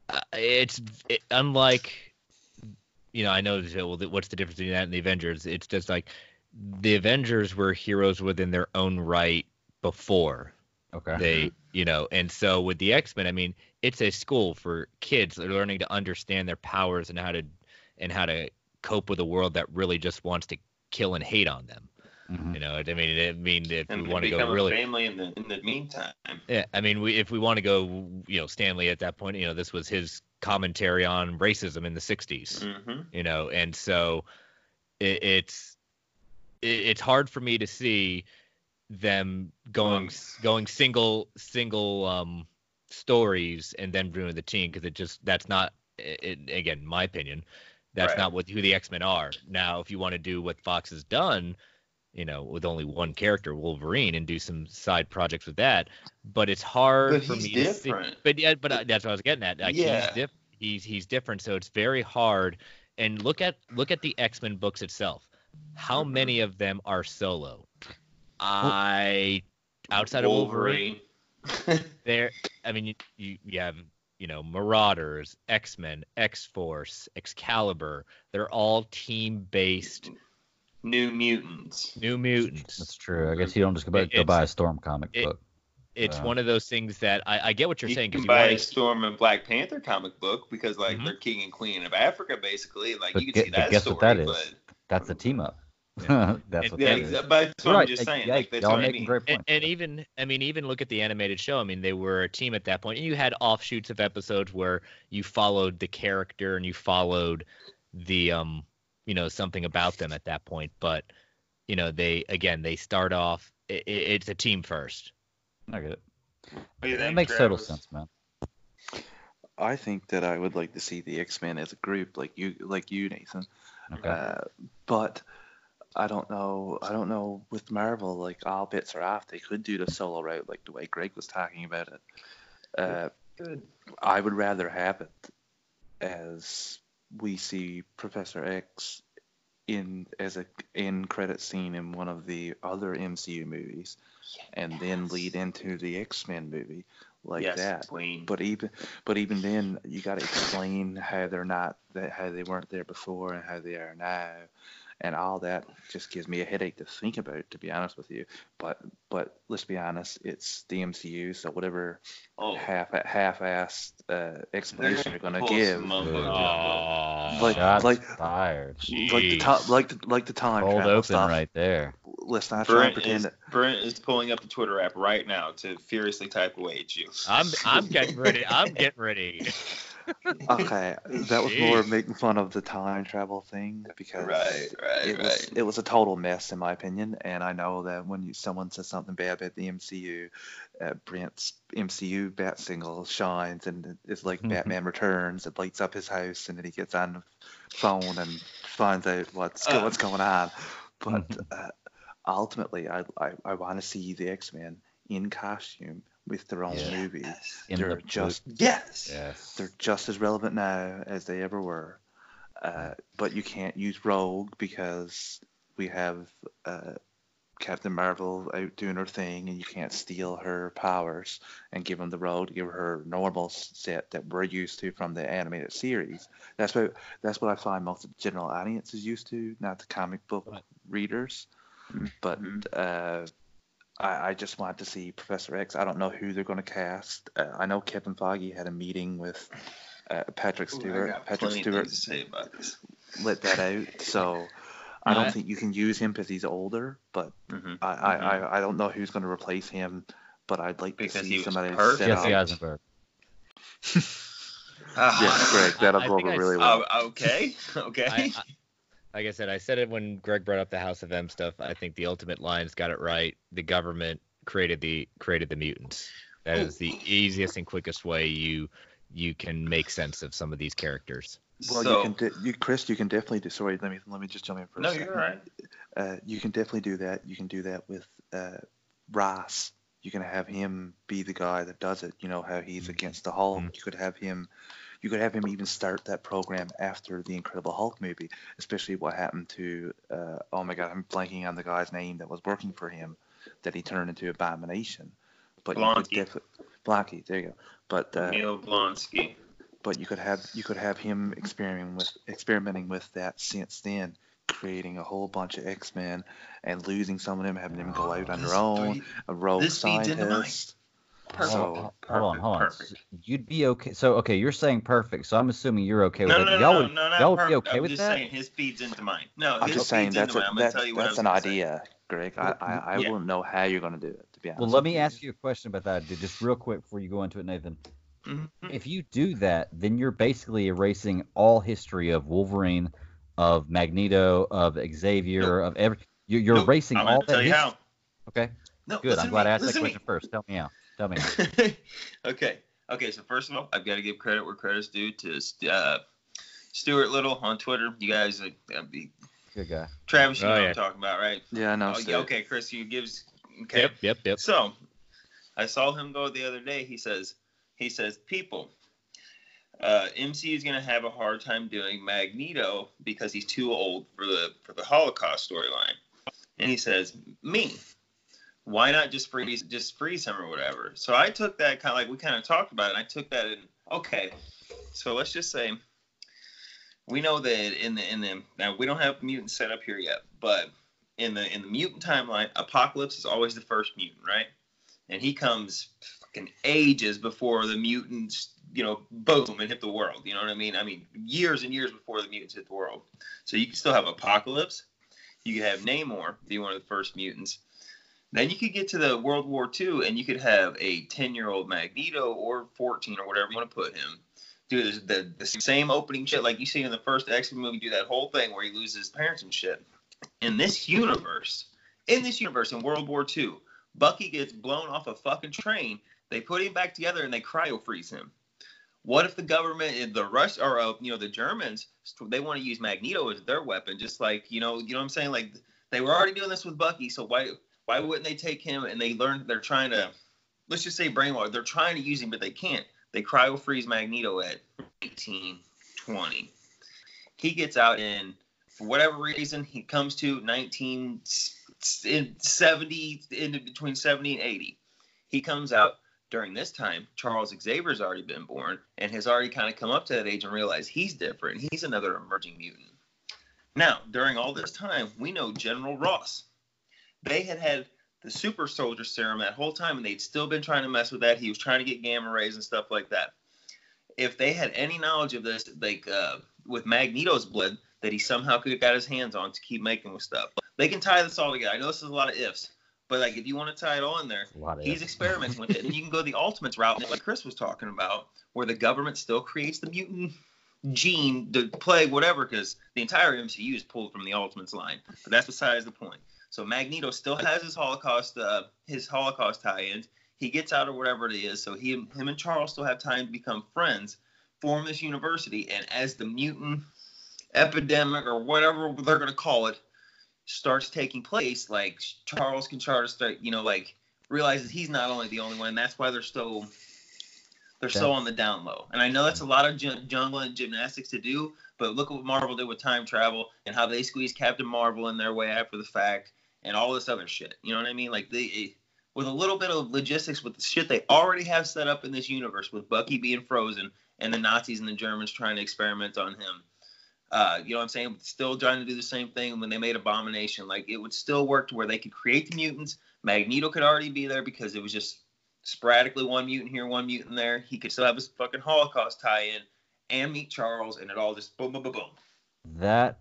uh, it's it, unlike you know I know well, what's the difference between that and the Avengers? It's just like the Avengers were heroes within their own right before okay they you know and so with the x-men i mean it's a school for kids they're learning to understand their powers and how to and how to cope with a world that really just wants to kill and hate on them mm-hmm. you know i mean i mean if and we want to go really family in the in the meantime yeah i mean we if we want to go you know Stan Lee at that point you know this was his commentary on racism in the 60s mm-hmm. you know and so it, it's it, it's hard for me to see them going going single single um stories and then ruin the team because it just that's not it, again my opinion that's right. not what who the x-men are now if you want to do what fox has done you know with only one character wolverine and do some side projects with that but it's hard but for me different. to see but yeah but uh, that's what i was getting at like yeah. he's, diff- he's he's different so it's very hard and look at look at the x-men books itself how mm-hmm. many of them are solo I outside of Wolverine, (laughs) there. I mean, you, you you have you know Marauders, X Men, X Force, Excalibur. They're all team based. New Mutants. New Mutants. That's true. I guess you don't just go, buy, go buy a Storm comic it, book. It's uh, one of those things that I, I get what you're you saying. You can buy a Storm and Black Panther comic book because like mm-hmm. they're king and queen of Africa basically. Like but you can get, see that guess story. What that is. But... That's a team up. Yeah. (laughs) that's what yeah, that is. But that's what right. I'm just saying. Yeah, like, that's y'all what making I mean. great and, points. and even I mean even look at the animated show. I mean they were a team at that point, and you had offshoots of episodes where you followed the character and you followed the um you know something about them at that point. But you know they again they start off it, it's a team first. I get it. That think, makes total sense, man. I think that I would like to see the X Men as a group, like you, like you, Nathan. Okay. Uh, but I don't know. I don't know with Marvel. Like all bits are off. They could do the solo route, like the way Greg was talking about it. Uh, Good. I would rather have it as we see Professor X in as a in credit scene in one of the other MCU movies, and then lead into the X Men movie like yes, that. But even but even then, you got to explain how they're not that how they weren't there before and how they are now, and all that just gives me a headache to think about. To be honest with you, but but let's be honest, it's the MCU, so whatever oh, half half-assed uh, explanation you're gonna give, some mumbo Like- Shots like- fired. like the jeez. time like the, like the time Cold open stuff. right there. Let's not try and Brent pretend is, that. Brent is pulling up the Twitter app right now to furiously type away at you. I'm I'm getting ready. I'm (laughs) getting ready. Okay, that was more making fun of the time travel thing because Right, right, it was it was a total mess in my opinion. And I know that when you, someone says something bad about the MCU, uh, Brent's MCU bat single shines and it's like Batman Returns. It lights up his house and then he gets on the phone and finds out what's Uh. what's going on. But uh, ultimately, I I, I want to see the X Men in costume with their own Yeah. movie. Yes. In They're the just Yes. Yes. they're just as relevant now as they ever were. Uh, but you can't use Rogue because we have uh, Captain Marvel out doing her thing, and you can't steal her powers and give them the Rogue, give her her normal set that we're used to from the animated series. That's what that's what I find most of the general audience is used to, not the comic book Right. readers. But Mhm. uh, I, I just want to see Professor X. I don't know who they're going to cast. Uh, I know Kevin Feige had a meeting with uh, Patrick Ooh, I Stewart. got Patrick Stewart to say about this. let that out. So (laughs) I don't think you can use him because he's older. But Mhm. I, I, I, I don't know who's going to replace him. But I'd like Because to he see was somebody perfect. set Jesse up. Eisenberg. Ah. (laughs) Yeah, Greg, that'll I- I go over really well. Oh, okay. (laughs) Okay. I, I, like I said, I said it when Greg brought up the House of M stuff. I think the Ultimates line got it right. The government created the created the mutants. That is the easiest and quickest way you you can make sense of some of these characters. well, so, you can, de- you, Chris, you can definitely do. Sorry, let me let me just jump in for a no, second. you're all right. uh, you can definitely do that. You can do that with uh, Ross. You can have him be the guy that does it. You know how he's against the Hulk. Mhm. You could have him. You could have him even start that program after the Incredible Hulk movie, especially what happened to. Uh, oh my God, I'm blanking on the guy's name that was working for him, that he turned into Abomination. But you could Blonsky. definitely Blonsky, there you go. But uh, Emil Blonsky. but you could have you could have him experimenting with experimenting with that since then, creating a whole bunch of X Men and losing some of them, having them go out on This their own, feed- a rogue this feeds into mine. scientist. Perfect. So- hold, on, hold on, on. Perfect. You'd be okay. So okay, you're saying perfect. So I'm assuming you're okay with No, it. no, no, y'all no, would, no, not y'all would perfect. be okay I'm with just that? saying his feeds into mine. No, I'm his just saying that's into a, mine. I'm gonna that, tell you that's was an gonna say. idea, Greg. I I, I Yeah. wouldn't know how you're going to do it. To be honest. Well, let with me ask you a question about that, dude. Just real quick before you go into it, Nathan. Mhm. If you do that, then you're basically erasing all history of Wolverine, of Magneto, of Xavier, of every. You're, you're Nope. erasing I'm all that. tell you his- how. Okay, No, good. I'm glad me, I asked that listen to question first. Tell me out. Tell me. me. (laughs) okay. Okay. So first of all, I've got to give credit where credit's due to uh, Stuart Little on Twitter. You guys, uh, be- Good guy. Travis, you Oh, know what. I'm talking about, right? Yeah, I know. Oh, yeah, okay, Chris, you gives. Okay. Yep, yep, yep. So, I saw him go the other day. He says, he says, people, uh, MCU is gonna have a hard time doing Magneto because he's too old for the for the Holocaust storyline. And he says, me, why not just freeze just freeze him or whatever? So I took that kind of like we kind of talked about it. I took that and okay, so let's just say we know that in the in the now we don't have mutants set up here yet, but in the in the mutant timeline, Apocalypse is always the first mutant, right? And he comes fucking ages before the mutants, you know, boom and hit the world. You know what I mean? I mean, years and years before the mutants hit the world. So you can still have Apocalypse. You could have Namor be one of the first mutants. Then you could get to the World War II, and you could have a 10 year old Magneto or 14 or whatever you want to put him. Do the, the, the same opening shit like you see in the first X Men movie, do that whole thing where he loses his parents and shit. In this universe, in this universe, in World War II, Bucky gets blown off a fucking train. They put him back together and they cryo freeze him. What if the government, the Russ, or uh, you know the Germans, they want to use Magneto as their weapon, just like you know, you know what I'm saying? Like they were already doing this with Bucky, so why why wouldn't they take him and they learn they're trying to let's just say brainwash. They're trying to use him, but they can't. They cryo freeze Magneto at 18, 20. He gets out in for whatever reason, he comes to 1970 in between 70 and 80. He comes out during this time. Charles Xavier's already been born and has already kind of come up to that age and realized he's different. He's another emerging mutant. Now, during all this time, we know General Ross. They had had the super soldier serum that whole time, and they'd still been trying to mess with that. He was trying to get gamma rays and stuff like that. If they had any knowledge of this, like uh, with Magneto's blood, that he somehow could have got his hands on to keep making with stuff, they can tie this all together. I know this is a lot of ifs, but like if you want to tie it all in there, he's experimenting with it, and you can go the Ultimates route, like Chris was talking about, where the government still creates the mutant gene, the plague, whatever, because the entire MCU is pulled from the Ultimates line. But that's besides the point. So Magneto still (laughs) has his Holocaust, uh, his Holocaust tie-ins. He gets out or whatever it is. So he, him and Charles still have time to become friends, form this university, and as the mutant epidemic or whatever they're gonna call it starts taking place, like Charles can start to start, you know, like realizes he's not only the only one. And that's why they're still they're so on the down low. And I know that's a lot of jungle and gymnastics to do, but look at what Marvel did with time travel and how they squeezed Captain Marvel in their way after the fact and all this other shit. You know what I mean? Like they with a little bit of logistics with the shit they already have set up in this universe with Bucky being frozen and the Nazis and the Germans trying to experiment on him. Uh, you know what I'm saying? Still trying to do the same thing when they made Abomination. Like it would still work to where they could create the mutants. Magneto could already be there because it was just sporadically one mutant here, one mutant there. He could still have his fucking Holocaust tie-in and meet Charles, and it all just boom, boom, boom, boom. That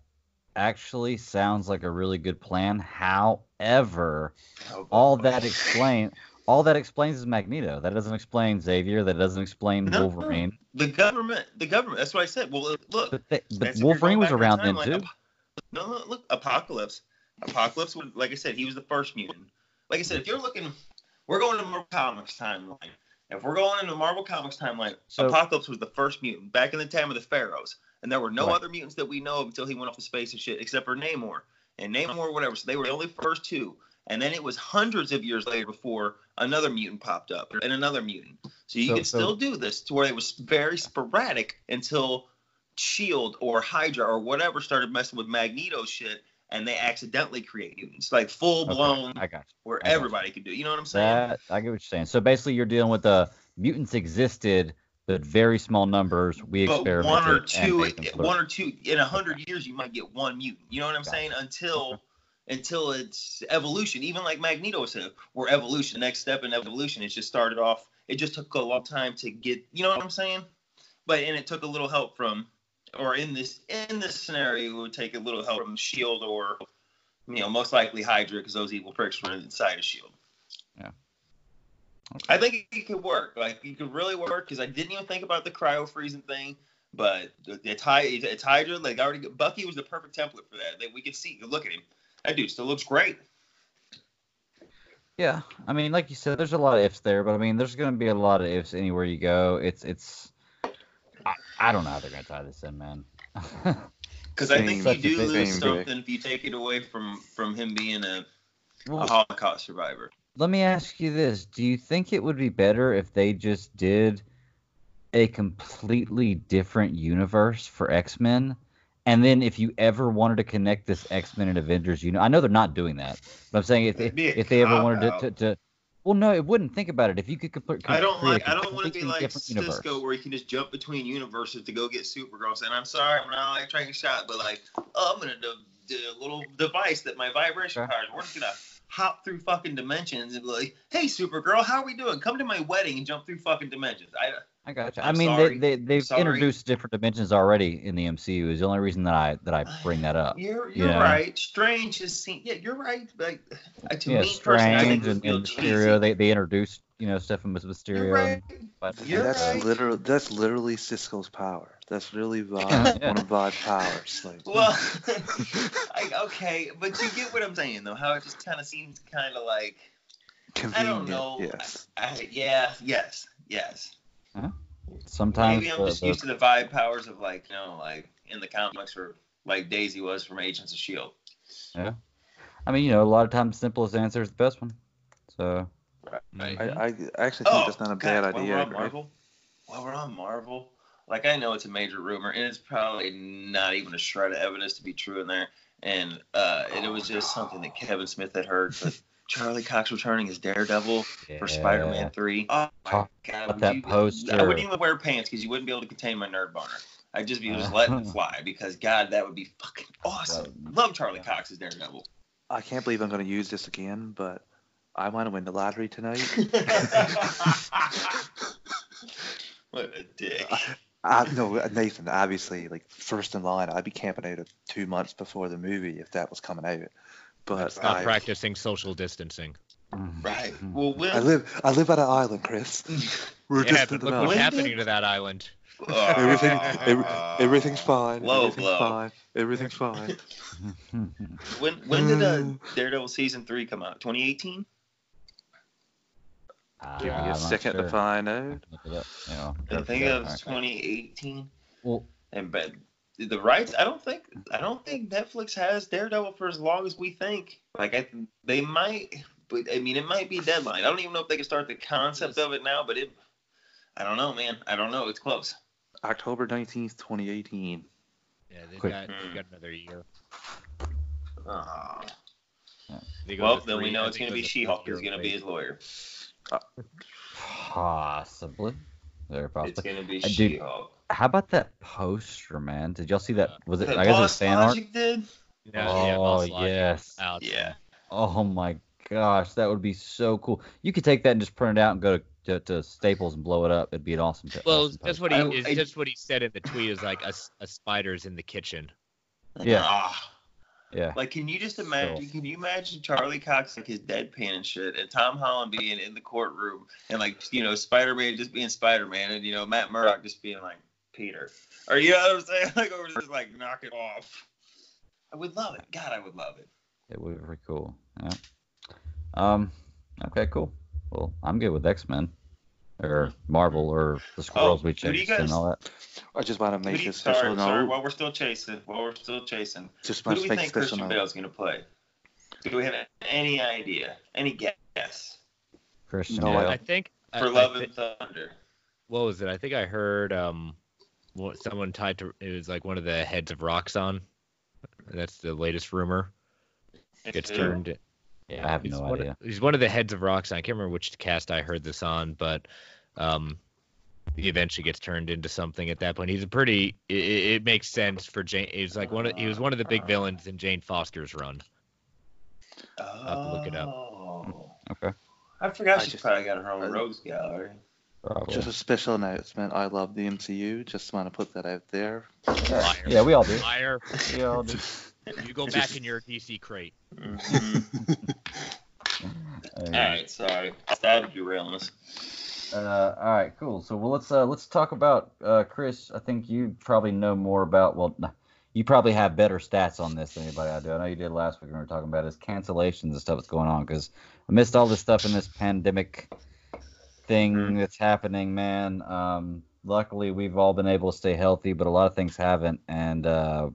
actually sounds like a really good plan. However, oh, all that explain all that explains is Magneto. That doesn't explain Xavier. That doesn't explain no, Wolverine. The government, the government. That's what I said. Well, look, but, they, but Wolverine was around then too. No, no, look, Apocalypse. Apocalypse, like I said, he was the first mutant. Like I said, if you're looking we're going to Marvel Comics timeline. If we're going into Marvel Comics timeline, so, Apocalypse was the first mutant back in the time of the Pharaohs, and there were no right. other mutants that we know of until he went off to space and shit, except for Namor and Namor, whatever. So they were the only first two, and then it was hundreds of years later before another mutant popped up and another mutant. So you so, could so, still do this to where it was very sporadic until Shield or Hydra or whatever started messing with Magneto shit, and they accidentally create mutants, like full blown, okay, I got you. where I everybody could do. You know what I'm saying? That, I get what you're saying. So basically, you're dealing with the mutants existed, but very small numbers. We experimented. One or two, one or two in a hundred years, you might get one mutant. You know what I'm saying? Until until it's evolution. Even like Magneto said, we're evolution. The next step in evolution, it just started off. It just took a long time to get. You know what I'm saying? But and it took a little help from or in this in this scenario, it would take a little help from Shield or you know most likely Hydra because those evil pricks were inside of Shield. Yeah. Okay. I think it could work. Like it could really work because I didn't even think about the cryo freezing thing. But it's, it's Hydra. Like already, Bucky was the perfect template for that. That we could see. Look at him. That dude still looks great. Yeah, I mean, like you said, there's a lot of ifs there, but I mean, there's going to be a lot of ifs anywhere you go. It's it's I, I don't know how they're gonna tie this in, man. (laughs) Because I think you do lose something if you take it away from from him being a, well, a Holocaust survivor. Let me ask you this: Do you think it would be better if they just did a completely different universe for X Men? And then if you ever wanted to connect this X Men and Avengers, you know, I know they're not doing that, but I'm saying if if, if they ever wanted to, to, to, well, no, it wouldn't. Think about it. If you could complete, I don't like. I don't want to be like Cisco, universe. where you can just jump between universes to go get Supergirl. And I'm sorry, I'm not like trying to shot, but like, oh, I'm gonna do, do a little device that my vibration powers. Just gonna hop through fucking dimensions and be like, hey, Supergirl, how are we doing? Come to my wedding and jump through fucking dimensions. I I gotcha. I'm i mean, sorry. they, they they've introduced different dimensions already in the MCU. Is the only reason that I that I bring that up. You're you're you know? right. Strange has seen. Yeah, you're right. Like uh, to yeah, me, Strange and, and Mysterio. They they introduced you know Stephen Mysterio. You're right. But, you're that's right. literally that's literally Cisco's power. That's really (laughs) Vod, one of Vod's powers. Like, well, (laughs) I, okay, but you get what I'm saying though. How it just kind of seems kind of like Convenient, I don't know. Yes. I, I, yeah. Yes. Yes. Huh? Sometimes maybe I'm just the, used to the vibe powers of like you know like in the comics or like Daisy was from Agents of Shield. Yeah, I mean you know a lot of times simplest answer is the best one. So. Right. I, I actually think oh, that's not a bad God, idea. While we're on Marvel, while we're on Marvel, like I know it's a major rumor, and it's probably not even a shred of evidence to be true in there. And uh, and it was just something that Kevin Smith had heard. But Charlie Cox returning as Daredevil for Spider-Man Three. Oh my Talk god! about that you- poster. I wouldn't even wear pants because you wouldn't be able to contain my nerd boner. I'd just be just (laughs) letting it fly because God, that would be fucking awesome. Love Charlie Cox as Daredevil. I can't believe I'm going to use this again, but I want to win the lottery tonight. (laughs) (laughs) what a dick. Uh, I, no, Nathan, obviously, like first in line, I'd be camping out two months before the movie if that was coming out. But Stop I, practicing social distancing. Mm-hmm. Right. Mm-hmm. Well, when, I live, I live on an island, Chris. (laughs) We're Yeah, just but look what's When happening to that island. (laughs) Everything, every, (laughs) everything's fine. Low everything's blow. fine. Everything's fine. When when did uh, Daredevil season three come out? 2018. Uh, Give me I'm a second sure. to find out. Look it up, you know. I think it was 2018. Well, And but the rights, I don't think I don't think Netflix has Daredevil for as long as we think. Like I, they might, but I mean it might be a deadline. I don't even know if they can start the concept of it now, but it. I don't know, man. I don't know. It's close. October 19th, 2018. Yeah, they've got, they've got another year. They go Well, to then we know it's gonna be She-Hulk. four-year Is gonna be his lawyer. possibly. Very It's possibly. gonna be Uh, dude, She-Hulk. How about that poster, man? Did y'all see that? Was it? That I guess it was Boss fan art. Did. Yeah, yeah, oh Boss yes. Out. Yeah. Oh my gosh, that would be so cool. You could take that and just print it out and go to, to, to Staples and blow it up. It'd be an awesome. Well, awesome that's poster. what he I- is. I- That's what he said in the tweet. Is like a, a spider's in the kitchen. Yeah. Ah. Yeah. Like, can you just imagine? So- Can you imagine Charlie Cox like his deadpan and shit, and Tom Holland being in the courtroom, and like you know Spider Man just being Spider Man, and you know Matt Murdock just being like Peter, or you know what I'm saying? (laughs) Like, or just like knock it off. I would love it. God, I would love it. It would be very cool. Yeah. Um. Okay. Cool. Well, I'm good with X Men, or Marvel, or the Squirrels Oh, we who do you chased and all that. I just want to make do you, special sorry, note. sorry. While we're still chasing, while we're still chasing, just who do we think Christian note. Bale's gonna play? Do we have any idea? Any guess Christian No, Bale. I think for I, Love I and Thunder? what was it? I think I heard um, what someone tied to it was like one of the heads of Roxxon. That's the latest rumor. Gets Who? turned. Yeah, I have no one idea. Of, he's one of the heads of Roxxon. I can't remember which cast I heard this on, but um, he eventually gets turned into something at that point. He's a pretty. It, it it makes sense for Jane. He's like one of. He was one of the big villains in Jane Foster's run. have to look it up. Oh. Okay. I forgot I she's just- probably got her own I- rogues gallery. Probably. Just a special announcement. I love the MCU. Just want to put that out there. Liar. Yeah, we all do. Liar. (laughs) We all do. You go back in your DC crate. Mhm. Uh, (laughs) All right, sorry. Started derailing us. Uh, all right, cool. So well, let's uh, let's talk about uh, Chris. I think you probably know more about. Well, you probably have better stats on this than anybody I do. I know you did last week when we were talking about his cancellations and stuff that's going on. Because I missed all this stuff in this pandemic thing Mhm. that's happening, man. Um, luckily, we've all been able to stay healthy, but a lot of things haven't. And uh,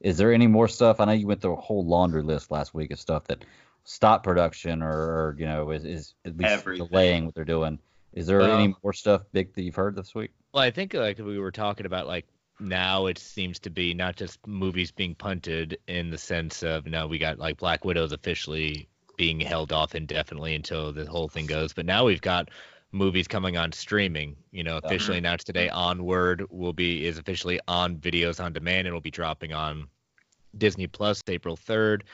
is there any more stuff? I know you went through a whole laundry list last week of stuff that stopped production or, or you know is, is at least Everything. delaying what they're doing. Is there Well- any more stuff big that you've heard this week? Well, I think like we were talking about like now it seems to be not just movies being punted in the sense of now we got like Black Widow's officially being held off indefinitely until the whole thing goes, but now we've got movies coming on streaming. You know, officially announced today. Onward will be is officially on videos on demand. It'll be dropping on Disney Plus April third.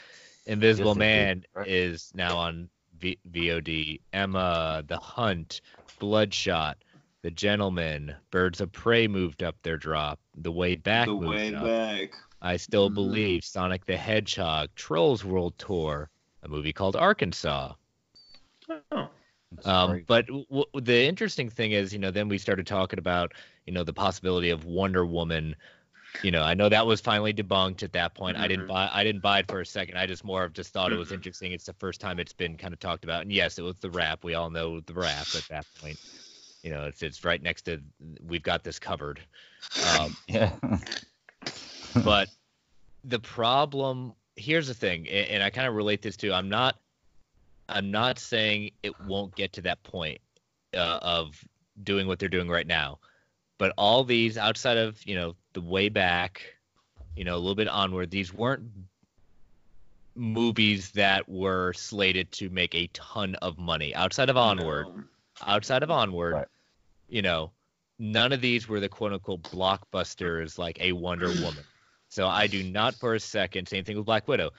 Invisible Disney, Man right? is now on v- VOD. Emma, The Hunt, Bloodshot, The Gentleman, Birds of Prey moved up their drop. The Way Back the moved way up. back. I Still Mhm. Believe, Sonic the Hedgehog, Trolls World Tour, a movie called Arkansas. Oh. Um, but w- the interesting thing is, you know, then we started talking about, you know, the possibility of Wonder Woman. You know, I know that was finally debunked at that point. I didn't Mhm. buy, I didn't buy it for a second. I just more of just thought it was Mhm. interesting. It's the first time it's been kind of talked about, and yes, it was the rap. We all know the rap at that point. You know, it's it's right next to. We've got this covered. Um, (laughs) yeah. but the problem here's the thing a- and i kind of relate this to i'm not i'm not saying it won't get to that point uh, of doing what they're doing right now but all these outside of you know the way back, you know a little bit onward, these weren't movies that were slated to make a ton of money outside of onward No. outside of onward Right. you know none of these were the quote unquote blockbusters like a wonder woman so i do not for a second same thing with black widow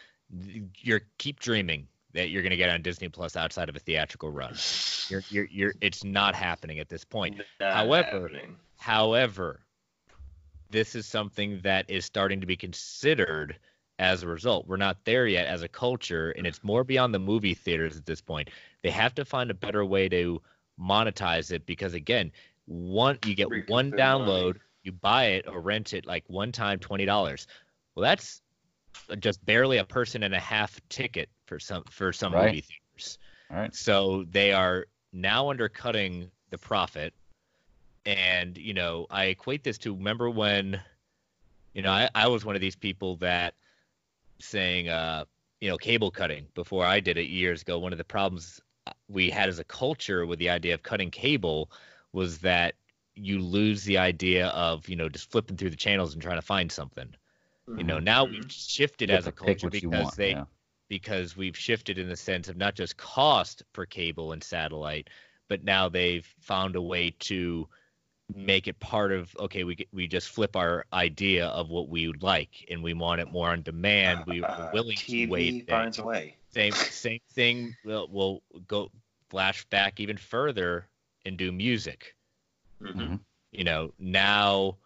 you're keep dreaming that you're going to get on disney plus outside of a theatrical run you're, you're, you're it's not happening at this point Not However- happening. However, this is something that is starting to be considered as a result. We're not there yet as a culture, and it's more beyond the movie theaters at this point. They have to find a better way to monetize it because, again, one you get Recoup one download, money. you buy it or rent it like one time, twenty dollars. Well, that's just barely a person and a half ticket for some for some Right. movie theaters. All right. So they are now undercutting the profit. And, you know, I equate this to remember when, you know, I, I was one of these people that saying, uh, you know, cable cutting before I did it years ago. One of the problems we had as a culture with the idea of cutting cable was that you lose the idea of, you know, just flipping through the channels and trying to find something. You know, now Mhm. we've shifted as a have to pick culture because want, they yeah. Because we've shifted in the sense of not just cost for cable and satellite, but now they've found a way to make it part of okay, we we just flip our idea of what we would like, and we want it more on demand. We, Uh, we're willing TV to wait. finds a way. Same same thing. We'll, we'll go flash back even further and do music. Mhm. Mhm. You know, now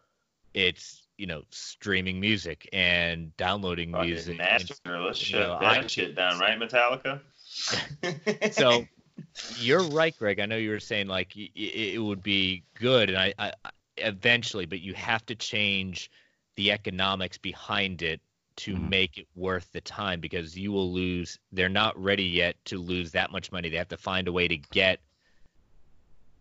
it's you know streaming music and downloading Fucking music. and master. Let's you shut know, that I- shit down, right, Metallica? (laughs) so (laughs) you're right, Greg. I know you were saying like y- it would be good, and I, I eventually, but you have to change the economics behind it to Mhm. make it worth the time because you will lose. They're not ready yet to lose that much money. They have to find a way to get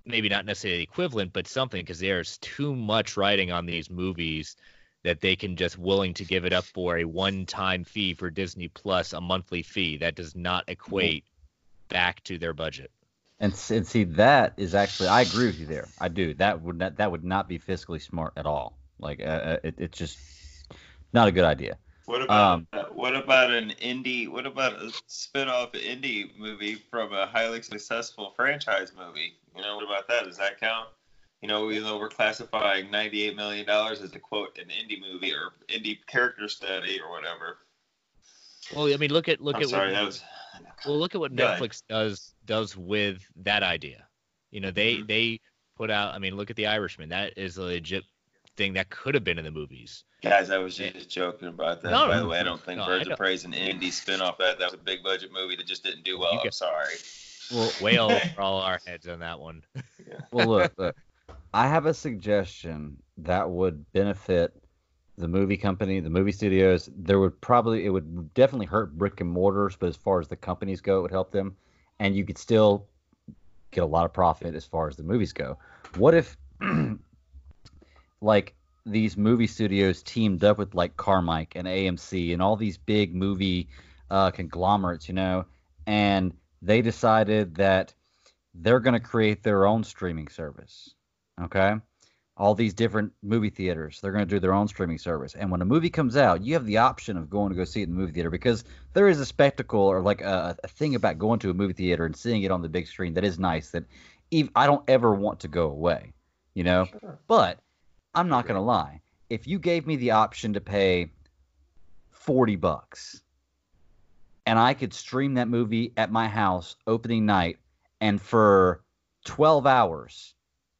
maybe not necessarily the equivalent, but something because there's too much writing on these movies that they can just willing to give it up for a one-time fee for Disney Plus, a monthly fee that does not equate back to their budget. And, and see that is actually I agree with you there. I do. That would not that would not be fiscally smart at all. Like uh, uh, it, it's just not a good idea. What about Um, uh, what about an indie? What about a spin-off indie movie from a highly successful franchise movie? You know, what about that? Does that count? You know, even though we're classifying ninety-eight million dollars as a quote an indie movie or indie character study or whatever. Well, I mean, look at look I'm at sorry, what, that was. well, look at what. Netflix does does with that idea. You know, they Mhm. they put out. I mean, look at The Irishman. That is a legit thing that could have been in the movies. Guys, I was just joking about that. No, By the way, I don't think no, Birds of don't- Prey's an indie spin-off. That that was a big budget movie that just didn't do well. You I'm sorry. Well, way over all our heads on that one. Well, look, look, I have a suggestion that would benefit the movie company, the movie studios. There would probably it would definitely hurt brick and mortars, but as far as the companies go, it would help them, and you could still get a lot of profit as far as the movies go. What if, (clears throat) like, these movie studios teamed up with like Carmike and AMC and all these big movie uh, conglomerates, you know, and they decided that they're going to create their own streaming service. Okay? All these different movie theaters, they're going to do their own streaming service. And when a movie comes out, you have the option of going to go see it in the movie theater because there is a spectacle or like a, a thing about going to a movie theater and seeing it on the big screen that is nice that ev- I don't ever want to go away, you know? But I'm not going to lie. If you gave me the option to pay 40 bucks and I could stream that movie at my house opening night and for 12 hours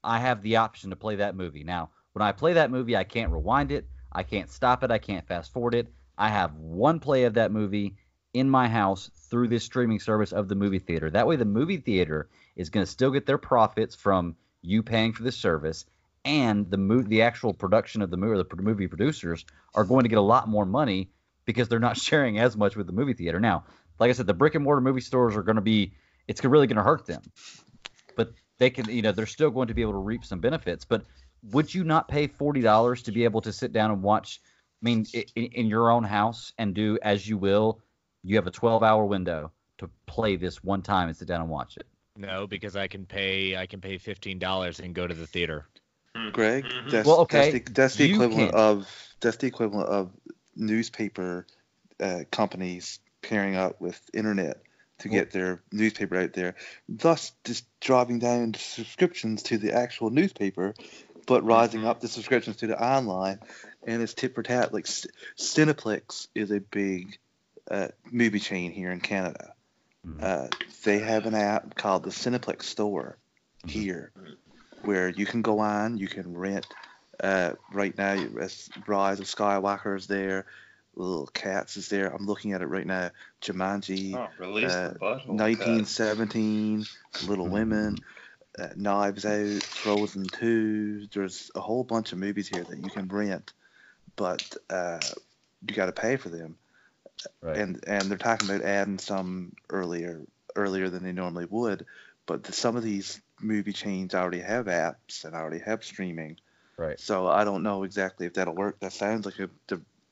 I have the option to play that movie. Now, when I play that movie, I can't rewind it, I can't stop it, I can't fast forward it. I have one play of that movie in my house through this streaming service of the movie theater. That way the movie theater is going to still get their profits from you paying for the service and the mo- the actual production of the movie, or the movie producers are going to get a lot more money because they're not (laughs) sharing as much with the movie theater. Now, like I said, the brick and mortar movie stores are going to be it's really going to hurt them, but they can you know they're still going to be able to reap some benefits. But would you not pay forty dollars to be able to sit down and watch? I mean, in, in your own house and do as you will. You have a twelve hour window to play this one time and sit down and watch it. No, because I can pay I can pay fifteen dollars and go to the theater. Greg, Mhm. that's, Well, okay, that's the, that's the equivalent can. of that's the equivalent of newspaper uh, companies pairing up with internet to get their newspaper out there, thus just driving down the subscriptions to the actual newspaper, but rising up the subscriptions to the online, and it's tit for tat. Like Cineplex is a big uh, movie chain here in Canada. Mhm. Uh, they have an app called the Cineplex Store here, where you can go on, you can rent. Uh, right now, it's Rise of Skywalker is there. Little Cats is there. I'm looking at it right now. Jumanji, Oh, uh, the butthole. 1917, Little Mhm. Women, uh, Knives Out, Frozen 2. There's a whole bunch of movies here that you can rent, but uh, you got to pay for them Right. and and they're talking about adding some earlier earlier than they normally would but the, some of these movie chains already have apps and already have streaming right. so i don't know exactly if that'll work that sounds like a,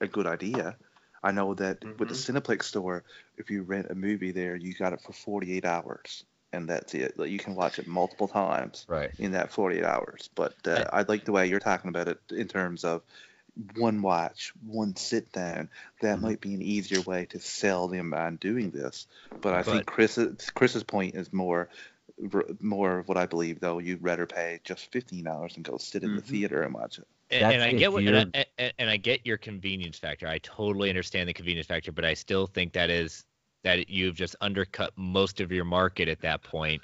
a good idea i know that with the cineplex store if you rent a movie there you got it for 48 hours and that's it like you can watch it multiple times Right. in that 48 hours. But uh, I like the way you're talking about it in terms of one watch, one sit down. That Mhm. might be an easier way to sell them on doing this. But I think But- Chris's Chris's point is more more of what I believe though. You'd rather pay just fifteen dollars and go sit in the Mhm. theater and watch it. And, and I get what, and I, and, and I get your convenience factor. I totally understand the convenience factor, but I still think that is that you've just undercut most of your market at that point,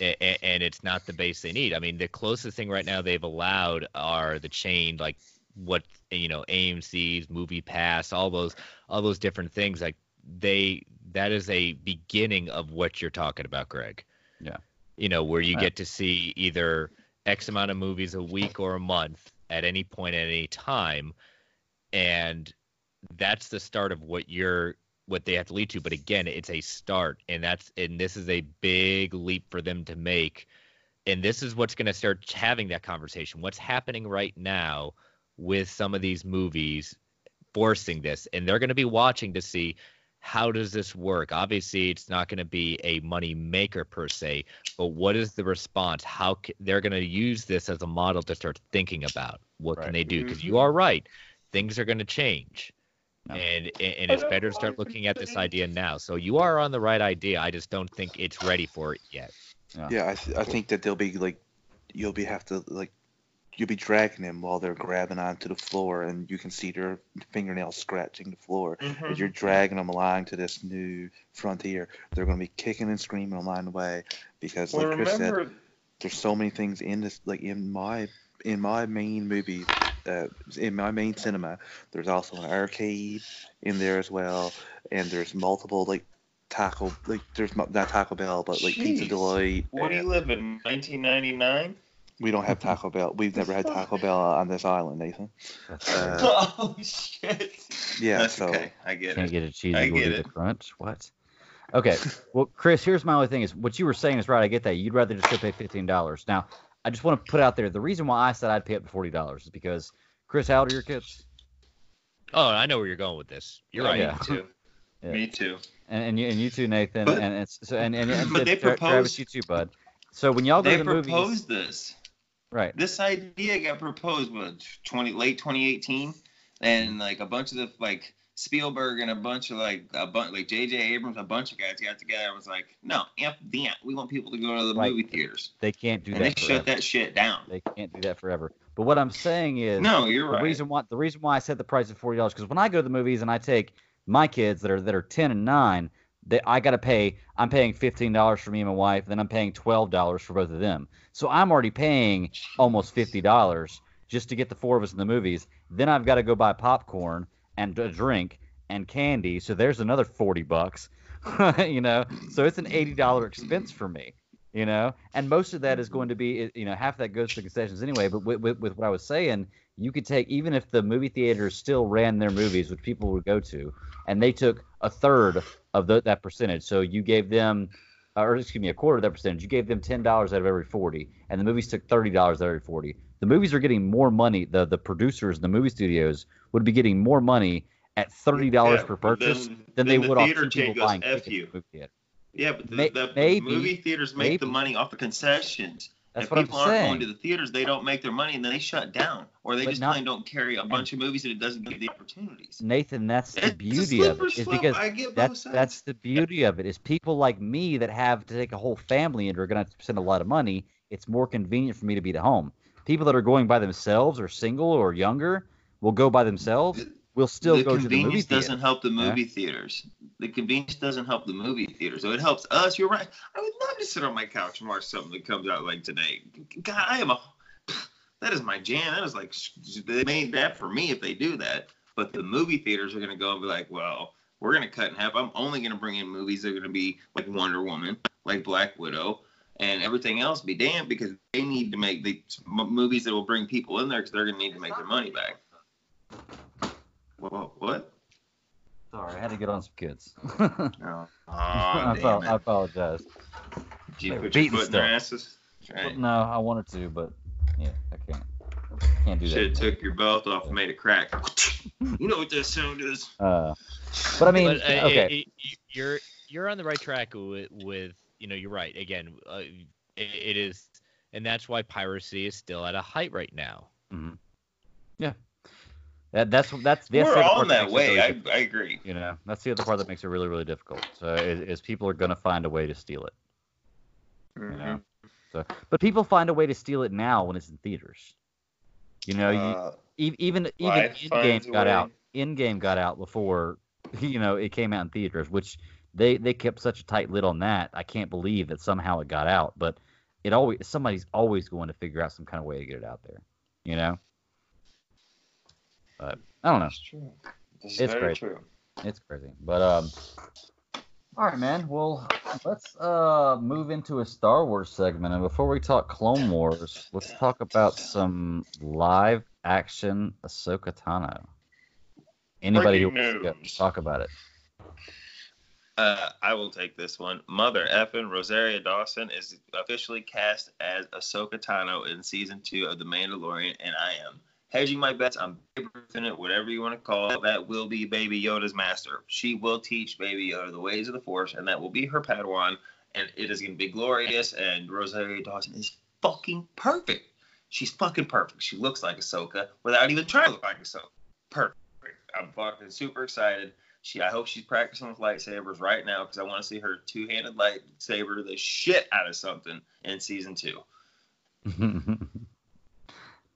a- a- and it's not the base they need. I mean, the closest thing right now they've allowed are the chain, like what you know, AMC's Movie Pass, all those, all those different things. Like they, that is a beginning of what you're talking about, Greg. Yeah. You know, where you Right. get to see either X amount of movies a week or a month at any point at any time. And that's the start of what you're what they have to lead to. But again, it's a start. And that's and this is a big leap for them to make. And this is what's gonna start having that conversation. What's happening right now with some of these movies forcing this, and they're gonna be watching to see how does this work? Obviously, it's not going to be a money maker per se, but what is the response? How ca- they're going to use this as a model to start thinking about what Right. can they do? Because Mhm. you are right, things are going to change, No. and and and it's better to start looking at this idea now. So you are on the right idea. I just don't think it's ready for it yet. Yeah. Yeah, I, th- I think that they'll be like, you'll be have to like, you'll be dragging them while they're grabbing onto the floor, and you can see their fingernails scratching the floor. Mm-hmm. as you're dragging them along to this new frontier, they're going to be kicking and screaming along the way because, Well, like Chris said, there's so many things in this. Like in my in my main movie, uh, in my main cinema, there's also an arcade in there as well, and there's multiple like taco like there's not Taco Bell, but like Pizza Jeez. Delight. what do you live in 1999? We don't have Taco Bell. We've never had Taco Bell on this island, Nathan. Uh, (laughs) oh shit. yeah, That's so okay. I get it. Can't get a cheesy I get gordita it. crunch. What? Okay. Well, Chris, here's my only thing is what you were saying is right. I get that. You'd rather just go pay fifteen dollars. Now, I just want to put out there the reason why I said I'd pay up to forty dollars is because Chris, how old are your kids? Oh, I know where you're going with this. You're right. Yeah. Me too. Yeah. Me too. And, and you and you too, Nathan, But- and it's so and and, and (laughs) but they Tra- Travis, you too, bud. So when y'all go They to the movies, proposed this. Right? This idea got proposed what 20 late 2018, and like a bunch of the like Spielberg and a bunch of like a bunch like J.J. Abrams, a bunch of guys got together and was like, no, f that. We want people to go to the Right. movie theaters, They can't do and they that. shut that shit down. They can't do that forever. But what I'm saying is, No, you're the right. reason why the reason why I set the price at forty dollars because when I go to the movies and I take my kids that are that are ten and nine, that I got to pay. I'm paying fifteen dollars for me and my wife, and then I'm paying twelve dollars for both of them. So I'm already paying almost fifty dollars just to get the four of us in the movies. Then I've got to go buy popcorn and a drink and candy. So there's another forty bucks. (laughs) you know, so it's an eighty dollar expense for me you know and most of that is going to be you know half that goes to concessions anyway but with, with, with what i was saying you could take even if the movie theaters still ran their movies which people would go to and they took a third of the, that percentage so you gave them or excuse me a quarter of that percentage you gave them $10 out of every 40 and the movies took $30 out of every 40 the movies are getting more money the the producers the movie studios would be getting more money at $30 Yeah, per purchase then- than they the would off people buying "F tickets you." to the movie theater. Yeah, but the, May- the, maybe- movie theaters make the money off the concessions. That's if what I'm people aren't saying. going to the theaters, they don't make their money and then they shut down, or they But just not- plain don't carry a bunch of movies and it doesn't give the opportunities. Nathan, that's the It's beauty of it. Is because I get both that's sides. that's the beauty of it. Is people like me that have to take a whole family and are going to spend a lot of money. It's more convenient for me to be at home. People that are going by themselves or single or younger will go by themselves. Will still the go to the movie convenience theater. doesn't help the Yeah. movie theaters. The convenience doesn't help the movie theater. So it helps us. You're right. I would love to sit on my couch and watch something that comes out like today. God, I am a. (sighs) That is my jam. That is like they made that for me if they do that. But the movie theaters are gonna go and be like, well, we're gonna cut in half. I'm only gonna bring in movies that are gonna be like Wonder Woman, like Black Widow, and everything else be damned because they need to make the movies that will bring people in there because they're gonna need to make their money back. Whoa, what? Sorry, I had to get on some kids. (laughs) Oh, I, damn apo- it. I apologize. Did you They put were your beating foot in their asses? Right. No, I wanted to, but yeah, I can't. Can't do Should have that. took your belt off and made it crack. (laughs) you know what that sound is? Uh, but I mean, but, uh, okay. it- it- you're you're on the right track with, with you know you're right again uh, it, it is and that's why piracy is still at a height right now mhm. Yeah. That, that's that's that's We're the other on part that makes it way. really I. I agree. You know, that's the other part that makes it really, really difficult. So is, is people are going to find a way to steal it. You know? So, but people find a way to steal it now when it's in theaters. You know, you, Uh, e- even even life Endgame got way. out. Endgame got out before (laughs) you know it came out in theaters, which they they kept such a tight lid on that. I can't believe that somehow it got out, but it always somebody's always going to figure out some kind of way to get it out there. You know. But I don't know. That's true. This is It's very great. true. It's crazy. But um all right, man. Well, let's uh move into a Star Wars segment, and before we talk Clone Wars, let's talk about some live action Ahsoka Tano. Anybody who Breaking wants to talk about it? Uh, I will take this one. Mother effing Rosario Dawson is officially cast as Ahsoka Tano in season two of The Mandalorian, and I am hedging my bets. I'm in it, whatever you want to call it. That will be Baby Yoda's master. She will teach Baby Yoda the ways of the Force, and that will be her Padawan, and it is going to be glorious. And Rosario Dawson is fucking perfect. She's fucking perfect. She looks like Ahsoka without even trying to look like Ahsoka. Perfect. I'm fucking super excited. She, I hope she's practicing with lightsabers right now because I want to see her two-handed lightsaber the shit out of something in season two. (laughs)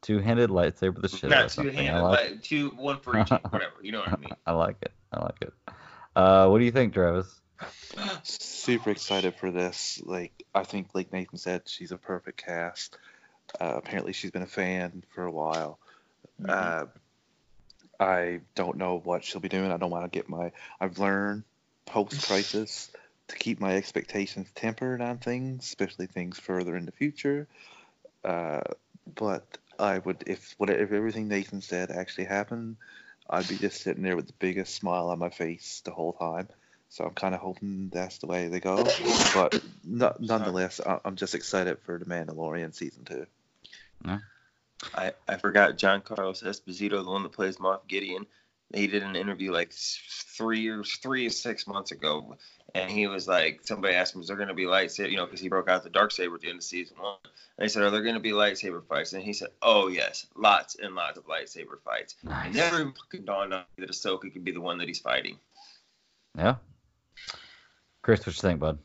Two-handed lightsaber, the shit. out Not two-handed, like, like two, one for (laughs) each, whatever. You know what I mean? I like it. I like it. Uh, what do you think, Travis? Super excited for this. Like I think, like Nathan said, she's a perfect cast. Uh, apparently, she's been a fan for a while. Mm-hmm. Uh, I don't know what she'll be doing. I don't want to get my. I've learned post crisis to keep my expectations tempered on things, especially things further in the future. Uh, but I would, if what if everything Nathan said actually happened, I'd be just sitting there with the biggest smile on my face the whole time. So I'm kind of hoping that's the way they go. But no, nonetheless, I- I'm just excited for the Mandalorian season two. I, I forgot Giancarlo Esposito, the one that plays Moff Gideon. He did an interview like three years, three or six months ago, and he was like, somebody asked him, "Is there going to be lightsaber?" You know, because he broke out the dark saber at the end of season one. And he said, "Are there going to be lightsaber fights?" And he said, "Oh yes, lots and lots of lightsaber fights." It Nice. never even fucking dawned on me that Ahsoka could be the one that he's fighting. Yeah. Chris, what you think, bud?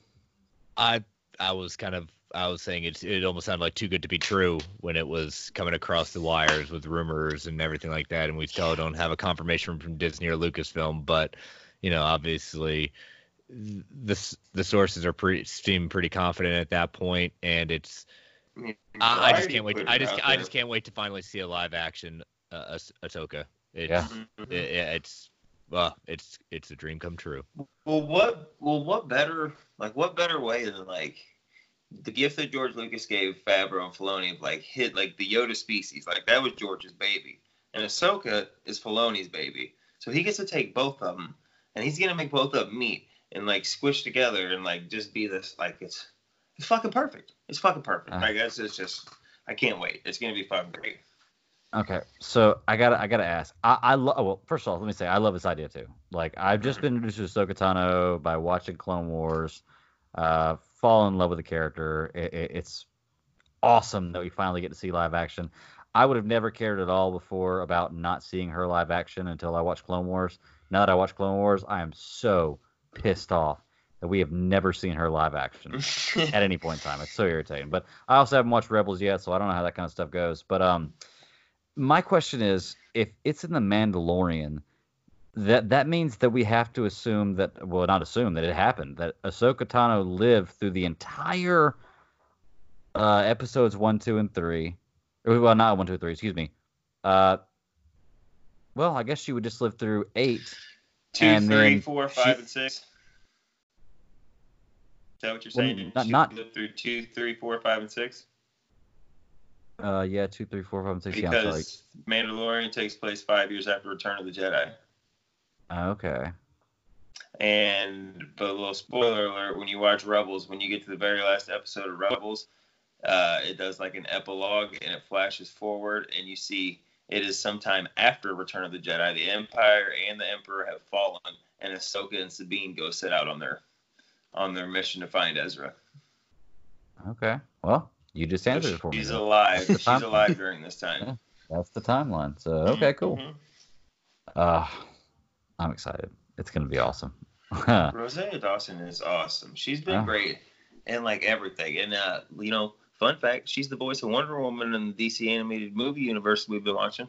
I I was kind of I was saying it it almost sounded like too good to be true when it was coming across the wires with rumors and everything like that, and we still don't have a confirmation from Disney or Lucasfilm, but you know obviously the the sources are pretty seem pretty confident at that point, and it's I, mean, I, I just can't wait. To, I just I just can't wait to finally see a live action uh, Ah- Ahsoka. It's, Yeah. It- it's well, it's it's a dream come true. Well, what well what better like what better way than like the gift that George Lucas gave Favreau and Filoni of like hit like the Yoda species like that was George's baby and Ahsoka is Filoni's baby so he gets to take both of them and he's gonna make both of them meet and like squish together and like just be this like it's it's fucking perfect it's fucking perfect Uh. I guess it's just I can't wait it's gonna be fucking great Okay, so I gotta I gotta ask. I I love. Well, first of all, let me say I love this idea too. Like I've just been introduced to Ahsoka Tano by watching Clone Wars. Uh, fall in love with the character. It, it, it's awesome that we finally get to see live action. I would have never cared at all before about not seeing her live action until I watched Clone Wars. Now that I watch Clone Wars, I am so pissed off that we have never seen her live action (laughs) at any point in time. It's so irritating. But I also haven't watched Rebels yet, so I don't know how that kind of stuff goes. But um, my question is, if it's in the Mandalorian, that that means that we have to assume that well, not assume that it happened that Ahsoka Tano lived through the entire uh, episodes one, two, and three. Or, Well, not one, two, three. Excuse me. Uh, well, I guess she would just live through eight. Two, And three, then four, she- and six. Is that what you're Well, saying? not- She not- lived through two, three, four, five, and six. Uh, yeah, two, three, four, five, and six. Yeah, Because Mandalorian takes place five years after Return of the Jedi. Okay. And but a little spoiler alert: when you watch Rebels, when you get to the very last episode of Rebels, uh, it does like an epilogue and it flashes forward, and you see it is sometime after Return of the Jedi. The Empire and the Emperor have fallen, and Ahsoka and Sabine go set out on their on their mission to find Ezra. Okay. Well, you just answered it for me. She's alive. She's alive during this time. (laughs) Yeah. That's the timeline. So okay, cool. Mhm. Uh, I'm excited. It's gonna be awesome. (laughs) Rosario Dawson is awesome. She's been Yeah. great in like everything. And uh, you know, fun fact, she's the voice of Wonder Woman in the DC animated movie universe we've been watching.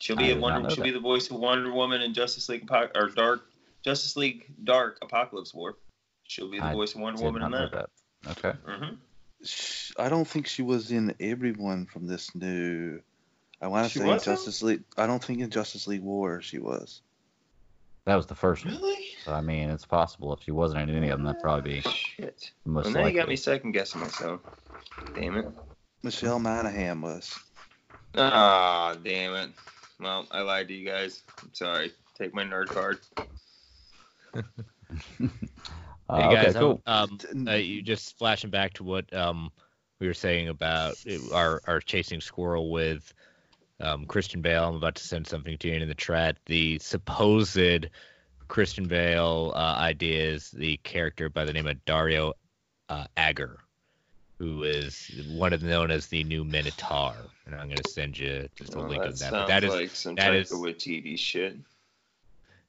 She'll be a Wonder she'll that. be the voice of Wonder Woman in Justice League Apoc- or Dark Justice League Dark Apokolips War. She'll be the I voice of Wonder Woman in that. that. Okay. hmm I don't think she was in everyone from this new. I want to say wasn't? Justice League. I don't think in Justice League War she was. That was the first one. Really? So I mean, it's possible if she wasn't in any of them, that'd probably be Shit. the most Well, now you got me second guessing myself. Damn it. Michelle Monaghan was. Ah, damn it. Well, I lied to you guys. I'm sorry. Take my nerd card. (laughs) Uh, Hey guys, okay, cool. um, uh, you just flashing back to what um we were saying about uh, our our chasing squirrel with um Christian Bale. I'm about to send something to you in the chat. The supposed Christian Bale uh, idea is the character by the name of Dario uh, Agger, who is one of known as the new Minotaur. And I'm going to send you just a Well, link that of that. sounds But that is like some that type is- of Waititi shit.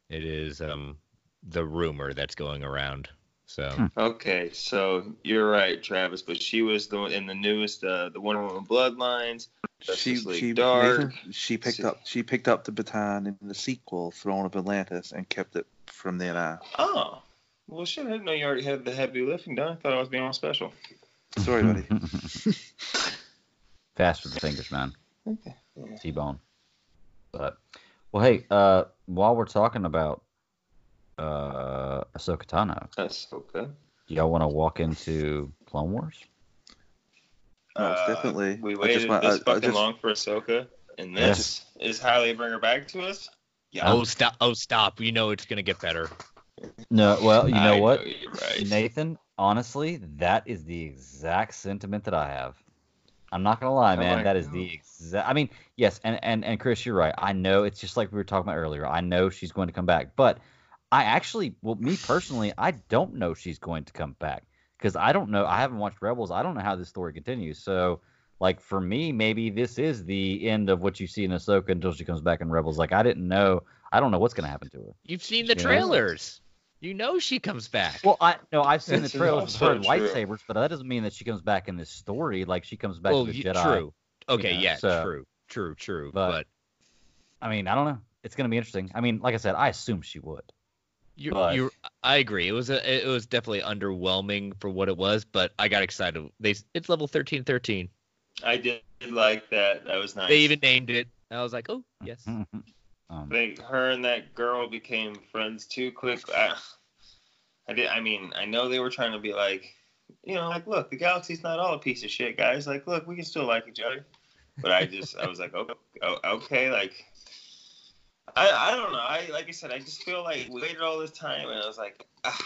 it is um the rumor that's going around. So Hmm. Okay, so you're right, Travis, but she was the in the newest, uh, the Wonder Woman Bloodlines. She Justice League she Dark. Nathan, she picked See- up she picked up the baton in the sequel Throne of Atlantis and kept it from then on. Oh, well, shit, I didn't know you already had the heavy lifting done. I thought I was being all special. Sorry, buddy. (laughs) Fast with the fingers, man. Okay. T-bone. But well, hey, uh, while we're talking about uh, Ahsoka Tano, That's okay. do y'all want to walk into Clone Wars? Most Uh, definitely. We I just waited want- this I- I fucking just- long for Ahsoka, and this is how they bring her back to us. Yeah. oh stop! Oh stop! You know it's going to get better. No, well, you know I what, you're right. Nathan. Honestly, that is the exact sentiment that I have. I'm not gonna lie, man. my That is God. the exact. I mean, yes, and and and Chris, you're right. I know it's just like we were talking about earlier. I know she's going to come back, but I actually, well, me personally, I don't know she's going to come back because I don't know. I haven't watched Rebels. I don't know how this story continues. So, like for me, maybe this is the end of what you see in Ahsoka until she comes back in Rebels. Like I didn't know. I don't know what's gonna happen to her. You've seen the Yeah. trailers. You know she comes back. Well, I no, I've seen the trailers with her also lightsabers, but that doesn't mean that she comes back in this story. Like she comes back well, to the you- Jedi. true. Okay, know, yeah, so- true, true, true. But- But, I mean, I don't know. It's gonna be interesting. I mean, like I said, I assume she would. You, but- you, I agree. It was a, it was definitely underwhelming for what it was, but I got excited. They, it's level thirteen, thirteen. I did like that. That was nice. They even named it. I was like, oh yes. (laughs) um, I think her and that girl became friends too quick. I, I did. I mean, I know they were trying to be like, you know, like, look, the galaxy's not all a piece of shit, guys. Like, look, we can still like each other. But I just, I was like, oh, oh, okay, like, I, I don't know. I, like I said, I just feel like we waited all this time, and I was like, ah,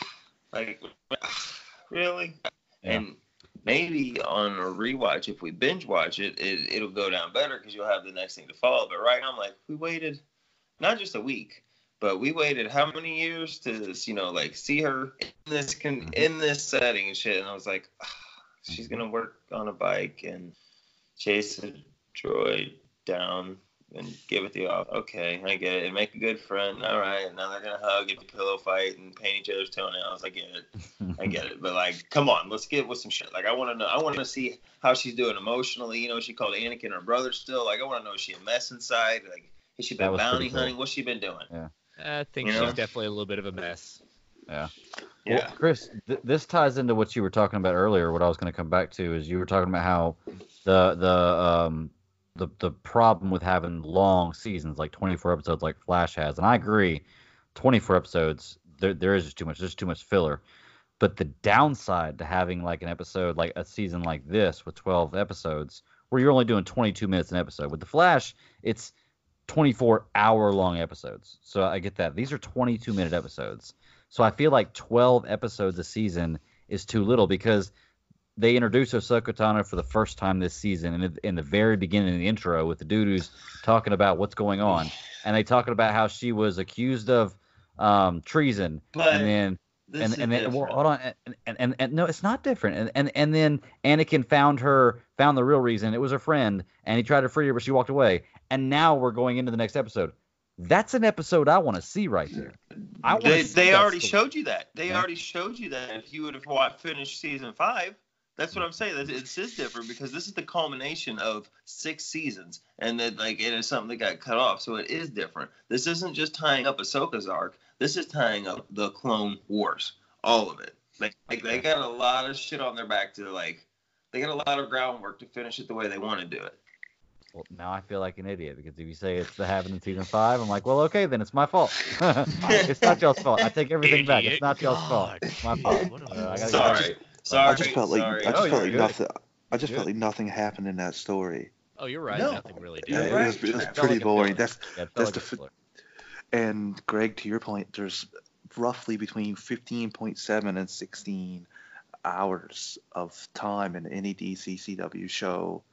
like, ah, really? Yeah. And maybe on a rewatch, if we binge watch it, it it'll go down better because you'll have the next thing to follow. But right now, I'm like, we waited not just a week, but we waited how many years to you know like see her in this con- in this setting and shit. And I was like, ah, she's gonna work on a bike and chase a droid down and give it the off. Okay, I get it. And make a good friend. All right. Now they're gonna hug, get a pillow fight, and paint each other's toenails. I get it. I get it. But like, come on, let's get with some shit. Like, I want to know. I want to see how she's doing emotionally. You know, she called Anakin her brother still. Like, I want to know is she a mess inside? Like, has she That been was pretty bounty cool. hunting? What's she been doing? Yeah. I think You she's know? definitely a little bit of a mess. Yeah. Yeah. Well, Chris, th- this ties into what you were talking about earlier. What I was going to come back to is you were talking about how the the um the the problem with having long seasons like 24 episodes like Flash has, and I agree, 24 episodes there there is just too much. There's too much filler. But the downside to having like an episode like a season like this with 12 episodes where you're only doing 22 minutes an episode. With the Flash, it's 24 hour long episodes. So I get that. These are 22 minute episodes. So I feel like 12 episodes a season is too little because they introduced Ahsoka Tano for the first time this season in, in the very beginning of the intro with the dude who's talking about what's going on. And they talking about how she was accused of um, treason. But and then this and and then well, hold on and, and, and, and no it's not different and, and and then Anakin found her found the real reason it was her friend and he tried to free her but she walked away and now we're going into the next episode that's an episode I want to see right there I They, see they already story. showed you that. They Yeah. already showed you that. If you would have watched, finished season five, that's what I'm saying. That It's is different because this is the culmination of six seasons, and that like it is something that got cut off, so it is different. This isn't just tying up Ahsoka's arc. This is tying up the Clone Wars, all of it. Like, like they got a lot of shit on their back to like. They got a lot of groundwork to finish it the way they want to do it. well, now I feel like an idiot because if you say it's the happened in season five I'm like well okay then it's my fault (laughs) it's not y'all's fault I take everything back it's Idiot. not y'all's fault it's my fault (laughs) Uh, I gotta- Sorry, sorry, I just felt like sorry. I just Oh, felt like good. nothing. I just Good. felt like nothing happened in that story. Oh, you're right. No. Nothing really did. Yeah, right. it was, it was pretty like boring. That's Yeah, that's like the a f- filler. and Greg, to your point, there's roughly between 15.7 and 16 hours of time in any DC CW show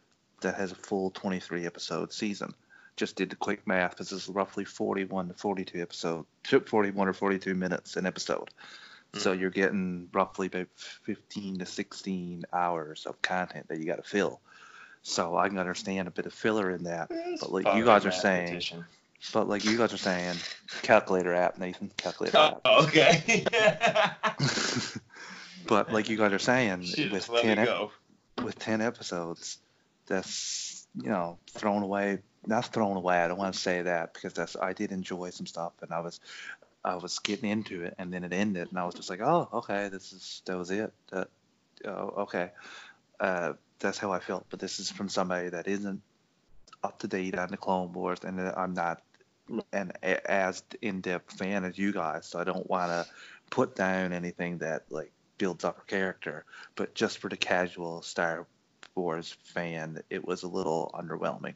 that has a full 23 episode season. Just did the quick math. This is roughly 41 to 42 episode, 41 or 42 minutes an episode. So mm. you're getting roughly about 15 to 16 hours of content that you got to fill. So I can understand a bit of filler in that. It's But like you guys are mathematician. saying, but like you guys are saying, calculator app, Nathan, calculator app. Oh, (laughs) okay. (laughs) but like you guys are saying, Shit, with ten ep- with ten episodes, that's you know thrown away. Not thrown away. I don't want to say that because that's I did enjoy some stuff and I was I was getting into it and then it ended and I was just like, oh okay, this is that was it. That oh okay. Uh, that's how I felt. But this is from somebody that isn't up to date on the Clone Wars and I'm not an as in-depth fan as you guys, so I don't want to put down anything that like builds up her character. But just for the casual Star Wars fan, it was a little underwhelming.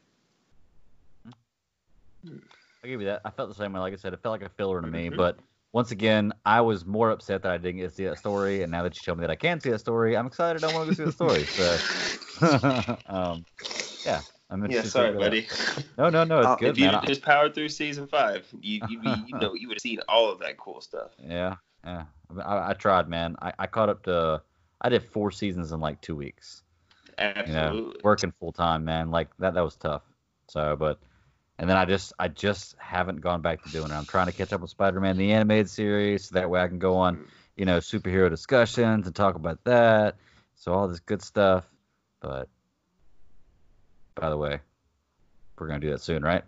I'll give you that. I felt the same way. Like I said, it felt like a filler to me. But once again, I was more upset that I didn't get to see that story. And now that you told me that I can see that story, I'm excited. I want to go see the story. So, (laughs) um, yeah, I'm Yeah, interested. to sorry, figure it buddy. No, no, no, it's Uh, good, if you man. just powered through season five, you you be, you know (laughs) you would have seen all of that cool stuff. Yeah, yeah. I, I tried, man. I, I caught up to. I did four seasons in like two weeks. You know, Absolutely. working full time, man. Like that. That was tough. So, but. And then I just I just haven't gone back to doing it. I'm trying to catch up with Spider-Man the animated series so that way I can go on, you know, superhero discussions and talk about that. So all this good stuff. But by the way, we're gonna do that soon, right?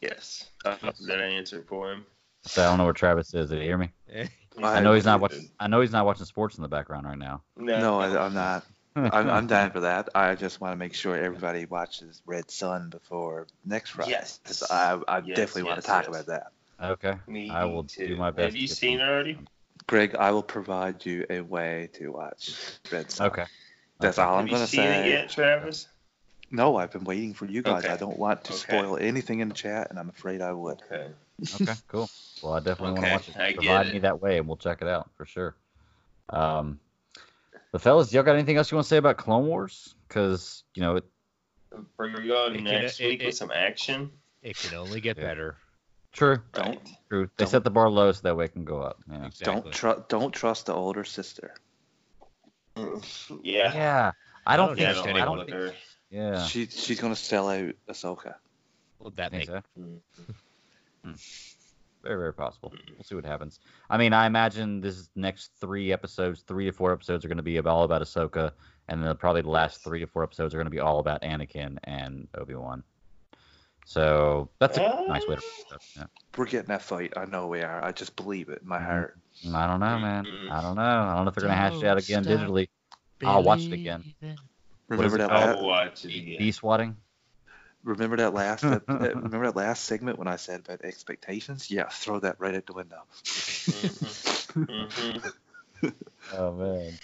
Yes. Uh, did I answer for him? So I don't know where Travis is. Did he hear me? (laughs) I know he's not watching. I know he's not watching sports in the background right now. No, No, I, I'm not. I'm, I'm (laughs) down for that. I just want to make sure everybody watches Red Sun before next Friday. Yes. Because I, I Yes, definitely want to talk yes. about that. Okay. Me I will too. do my best. Have you seen it already? Greg, I will provide you a way to watch Red Sun. Okay. That's Okay. all I'm Have you going to seen it say. yet, Travis? No, I've been waiting for you guys. Okay. I don't want to Okay. spoil anything in the chat, and I'm afraid I would. Okay. Okay. Cool. Well, I definitely want to watch it. I get Provide it. me that way, and we'll check it out for sure. Um, but fellas, y'all got anything else you want to say about Clone Wars? Because you know, it, Bring you on It can- next it- week it- with some action. It can only get Yeah. better. true, Don't true. They Don't- set the bar low so that way it can go up. Yeah. Exactly. don't tru- don't trust the older sister. Yeah. Yeah, I don't don't think. Yeah, think I I don't think. her. Yeah, She she's gonna sell out Ahsoka. Well, that I think makes so. (laughs) Mm. Very, very possible. We'll see what happens. I mean, I imagine this next three episodes, three to four episodes, are going to be all about Ahsoka, and then probably the last three to four episodes are going to be all about Anakin and Obi Wan. So that's a nice way to. Yeah. We're getting that fight. I know we are. I just believe it in my Mhm. heart. I don't know, man. I don't know. I don't know if they're going to hash it out again digitally. I'll watch it again. Remember it that? I'll watch it again. Bee swatting. Remember that last? ep- (laughs) remember that last segment when I said about expectations? Yeah, throw that right out the window. Mhm. (laughs) Oh man.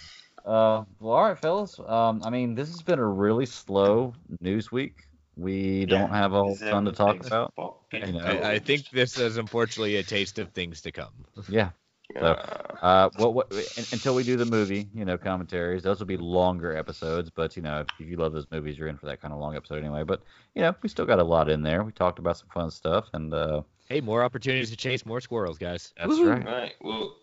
Uh, well, all right, fellas. Um, I mean, this has been a really slow news week. We don't have a whole ton to talk about. You know. I, I think this is unfortunately a taste of things to come. Yeah. So, Uh, what, what, until we do the movie, you know, commentaries, those will be longer episodes. But you know, if, if you love those movies, you're in for that kind of long episode anyway. But you know, we still got a lot in there. We talked about some fun stuff, and uh, Hey, more opportunities to chase more squirrels, guys. that's Woo. right. Right. Well,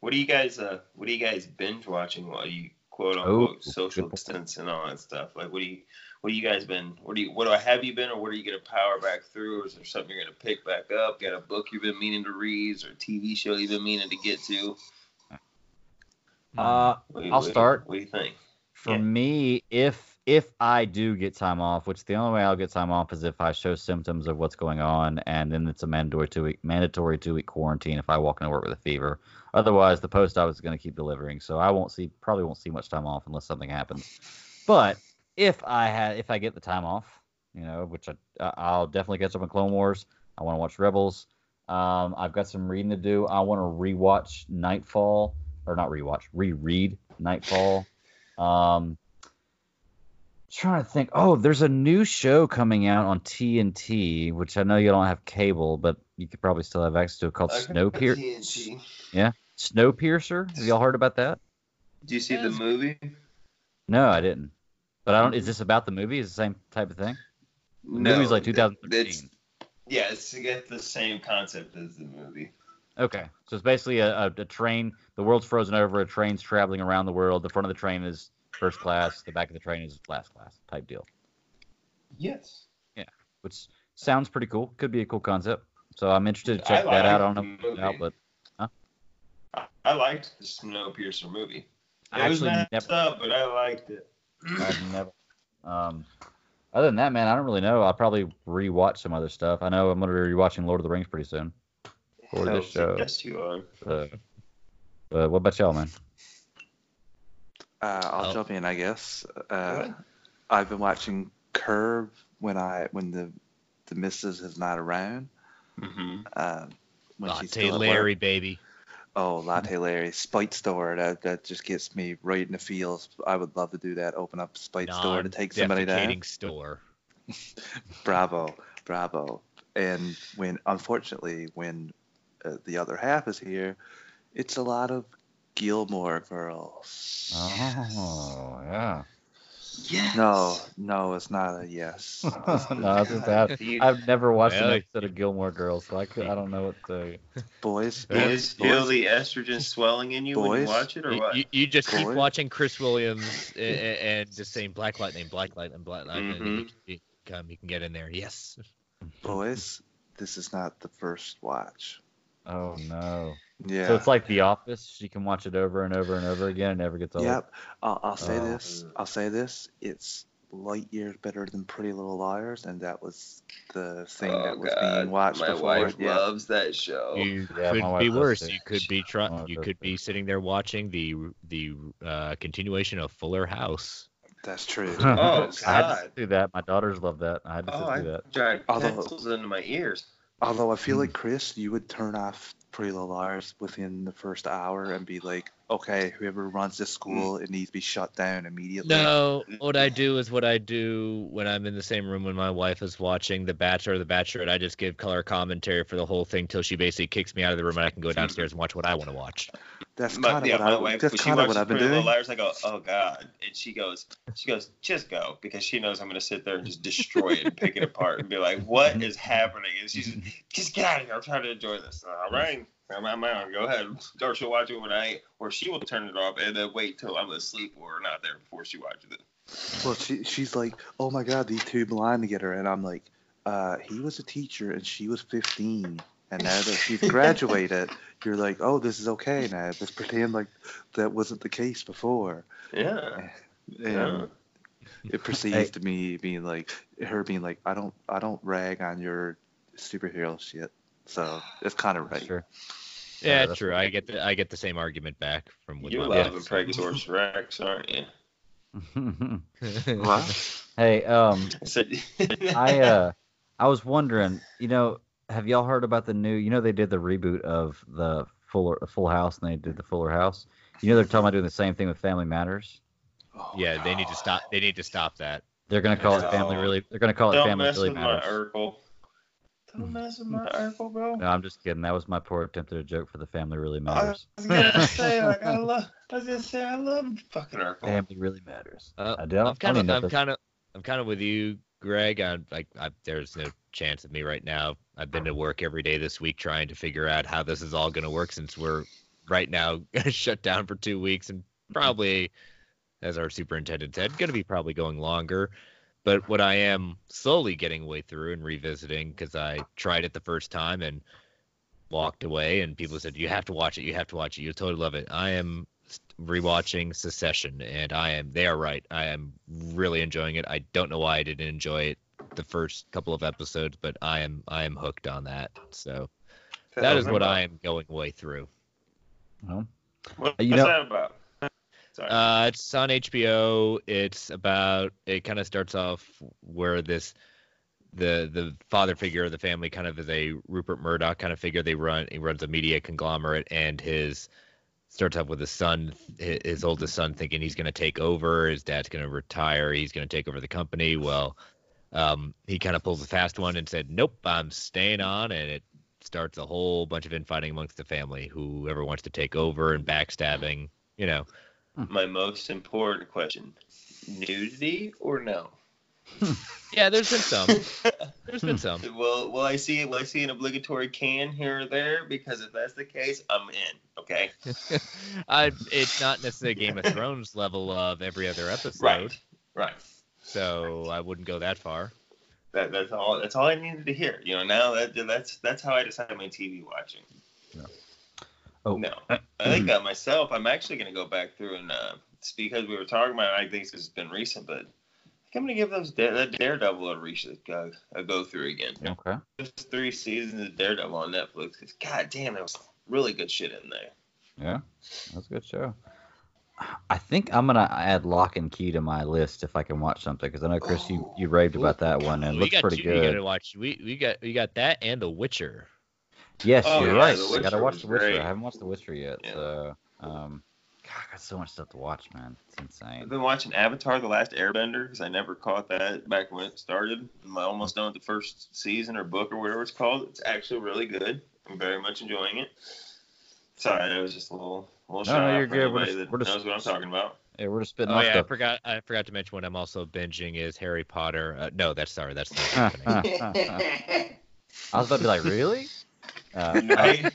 what do you guys uh what do you guys binge watching while you quote Oh, unquote social good distance and all that stuff? Like what do you what you guys been what do you what do I have you been or what are you gonna power back through or is there something you're gonna pick back up? Got a book you've been meaning to read or a TV show you've been meaning to get to? Uh, What I'll what start. What do you think? For Yeah. me, if if I do get time off, which the only way I'll get time off is if I show symptoms of what's going on, and then it's a mandatory two week mandatory two week quarantine if I walk into work with a fever. Otherwise, the post I was going to keep delivering, so I won't see probably won't see much time off unless something happens. But if I had if I get the time off, you know, which I I'll definitely catch up on Clone Wars. I want to watch Rebels. Um, I've got some reading to do. I want to rewatch Knightfall, or not rewatch, reread Knightfall. (laughs) Um, trying to think. Oh, there's a new show coming out on TNT, which I know you don't have cable, but you could probably still have access to it called Snowpiercer. Yeah, Snowpiercer. Have y'all heard about that? Do you see the movie? No, I didn't. But I don't. Is this about the movie? Is the same type of thing? The movie's like it- 2013. It's, yeah, it's to get the same concept as the movie. Okay, so it's basically a, a, a train. The world's frozen over. A train's traveling around the world. The front of the train is first class. The back of the train is last class type deal. Yes. Yeah, which sounds pretty cool. Could be a cool concept. So I'm interested to I check that out. I don't know about, but I, I liked the Snowpiercer movie. It I was actually messed never- up, but I liked it. I've (laughs) never. Um, other than that, man, I don't really know. I'll probably rewatch some other stuff. I know I'm gonna be rewatching Lord of the Rings pretty soon. For Hell, this show. Yes, you are. Uh, but what about y'all, man? Uh, I'll Oh. jump in, I guess. Uh, I've been watching Curb when I when the the missus is not around. Mm-hmm. Um, when she's Latte Larry, baby. Oh, Latte Larry, Spite Store. That that just gets me right in the feels. I would love to do that. Open up Spite Store to take somebody down. Store. (laughs) Bravo, bravo. And when, unfortunately, when uh, the other half is here, it's a lot of Gilmore Girls. Oh, yeah. Yes. No, no, it's not a yes. (laughs) no, it's just that. I've never watched an episode of Gilmore Girls, so I could, I don't know what to. (laughs) Boys, Do you boys, feel the estrogen swelling in you when you watch it, or You, what? you, you just keep watching Cress Williams (laughs) and, and just saying Black Lightning, Black Lightning, Black Lightning. and Mhm. You, you, come, you can get in there. Yes. boys, this is not the first watch. Oh no. Yeah. So it's like The Office. She can watch it over and over and over again. and never gets old. Yep. I'll, I'll say Oh. this. I'll say this. It's light years better than Pretty Little Liars, and that was the thing oh that was God, being watched my before. wife yeah. loves that show. You Yeah, could wife be worse. too. You could be My trying. You could be sitting there watching the the uh, continuation of Fuller House. That's true. (laughs) Oh, I had to God. sit through that. My daughters love that. I had to oh, sit I through that. drag Although- pencils into my ears. Although I feel Hmm. like Chris, you would turn off Pretty Little Liars within the first hour and be like, okay, whoever runs this mm-hmm. school, it needs to be shut down immediately. No, mm-hmm. what I do is what I do when I'm in the same room when my wife is watching The Bachelor or The Bachelorette. I just give color commentary for the whole thing till she basically kicks me out of the room and I can go downstairs and watch what I want to watch. That's kind of yeah, what I. That's kind of what I've been doing. Liars, I go, oh God, and she goes, she goes, just go, because she knows I'm gonna sit there and just destroy it and pick it apart and be like, what is happening? And she's, just get out of here. I'm trying to enjoy this. All right, I'm on my own. Go ahead. Or she'll watch it when I, or she will turn it off and then wait till I'm asleep or not there before she watches it. Well, she she's like, oh my god, these two blind together, and I'm like, uh, he was a teacher and she was 15, and now that she's graduated, you're like, oh, this is okay now. Let's pretend like that wasn't the case before. Yeah. And Yeah. it proceeds Hey. to me being like, her being like, I don't I don't rag on your superhero shit. So it's kind of right. Sure. Yeah, that's true. I get the I get the same argument back from with You my love (laughs) a wife. Pregasaurus Rex, aren't you? (laughs) Hey, um, (laughs) I I uh, I was wondering, you know, have y'all heard about the new? You know, they did the reboot of the Fuller Full House, and they did the Fuller House. You know, they're talking about doing the same thing with Family Matters. Oh, yeah, they need to stop. They need to stop that. They're gonna call it Family Really. They're gonna call it Don't Family mess Really with my Matters. Urkel. Don't mess with my Urkel, bro. No, I'm just kidding. That was my poor attempt at a joke for the Family Really Matters. I Matters. was gonna say, like, I (laughs) love. I was gonna say, I love fucking Urkel. Family Really Matters. Uh, I don't. I'm kind of mean, I'm kind of I'm kind of with you, Greg. I'm like I, there's no chance of me right now. I've been to work every day this week trying to figure out how this is all going to work since we're right now (laughs) shut down for two weeks and probably, as our superintendent said, going to be probably going longer. But what I am slowly getting way through and revisiting because I tried it the first time and walked away, and people said you have to watch it, you have to watch it, you totally love it. I am rewatching Succession, and I am. They are right. I am really enjoying it. I don't know why I didn't enjoy it the first couple of episodes, but I am. I am hooked on that. So that is what I am going way through. well, What, You what's know- that about? Sorry. Uh, it's on HBO. It's about. It kind of starts off where this. The the father figure of the family kind of is a Rupert Murdoch kind of figure. They run he runs a media conglomerate, and his starts off with his son, his, his oldest son, thinking he's going to take over. His dad's going to retire. He's going to take over the company. Well, um, he kind of pulls a fast one and said, "Nope, I'm staying on," and it starts a whole bunch of infighting amongst the family. Whoever wants to take over and backstabbing, you know. My most important question: nudity or no? (laughs) Yeah, there's been some. There's been some. (laughs) Will Will I see Will I see an obligatory can here or there? Because if that's the case, I'm in. Okay. (laughs) I, it's not necessarily Game of Thrones level of every other episode, Right. Right. So I wouldn't go that far. That, that's all. That's all I needed to hear. You know, now that that's that's how I decide my TV watching. oh, No, I think uh, myself. I'm actually going to go back through and uh, because we were talking about. it, I think this has been recent, but I think I'm going to give those Dare, that Daredevil a, re- uh, a go through again. okay. There's three seasons of Daredevil on Netflix. Because god damn, there was really good shit in there. Yeah, that's a good show. I think I'm gonna add Locke and Key to my list if I can watch something because I know Chris, you you raved about that one and it looks got pretty two, You good. gotta watch. We we got we got that and The Witcher. Yes, Oh, you're yeah, right. The I gotta Witcher watch The Witcher. great. I haven't watched The Witcher yet, Yeah. so um, God, I got so much stuff to watch, man. It's insane. I've been watching Avatar: The Last Airbender because I never caught that back when it started. I'm almost done with the first season or book or whatever it's called. It's actually really good. I'm very much enjoying it. Sorry, that was just a little, little No, shout no, you're good. We're just- that we're just- knows what I'm talking about. Yeah, we're just spitting Oh off yeah, I forgot. I forgot to mention what I'm also binging is Harry Potter. Uh, no, that's sorry. That's not (laughs) happening. (laughs) I was about to be like, really? Uh, (laughs) Greg,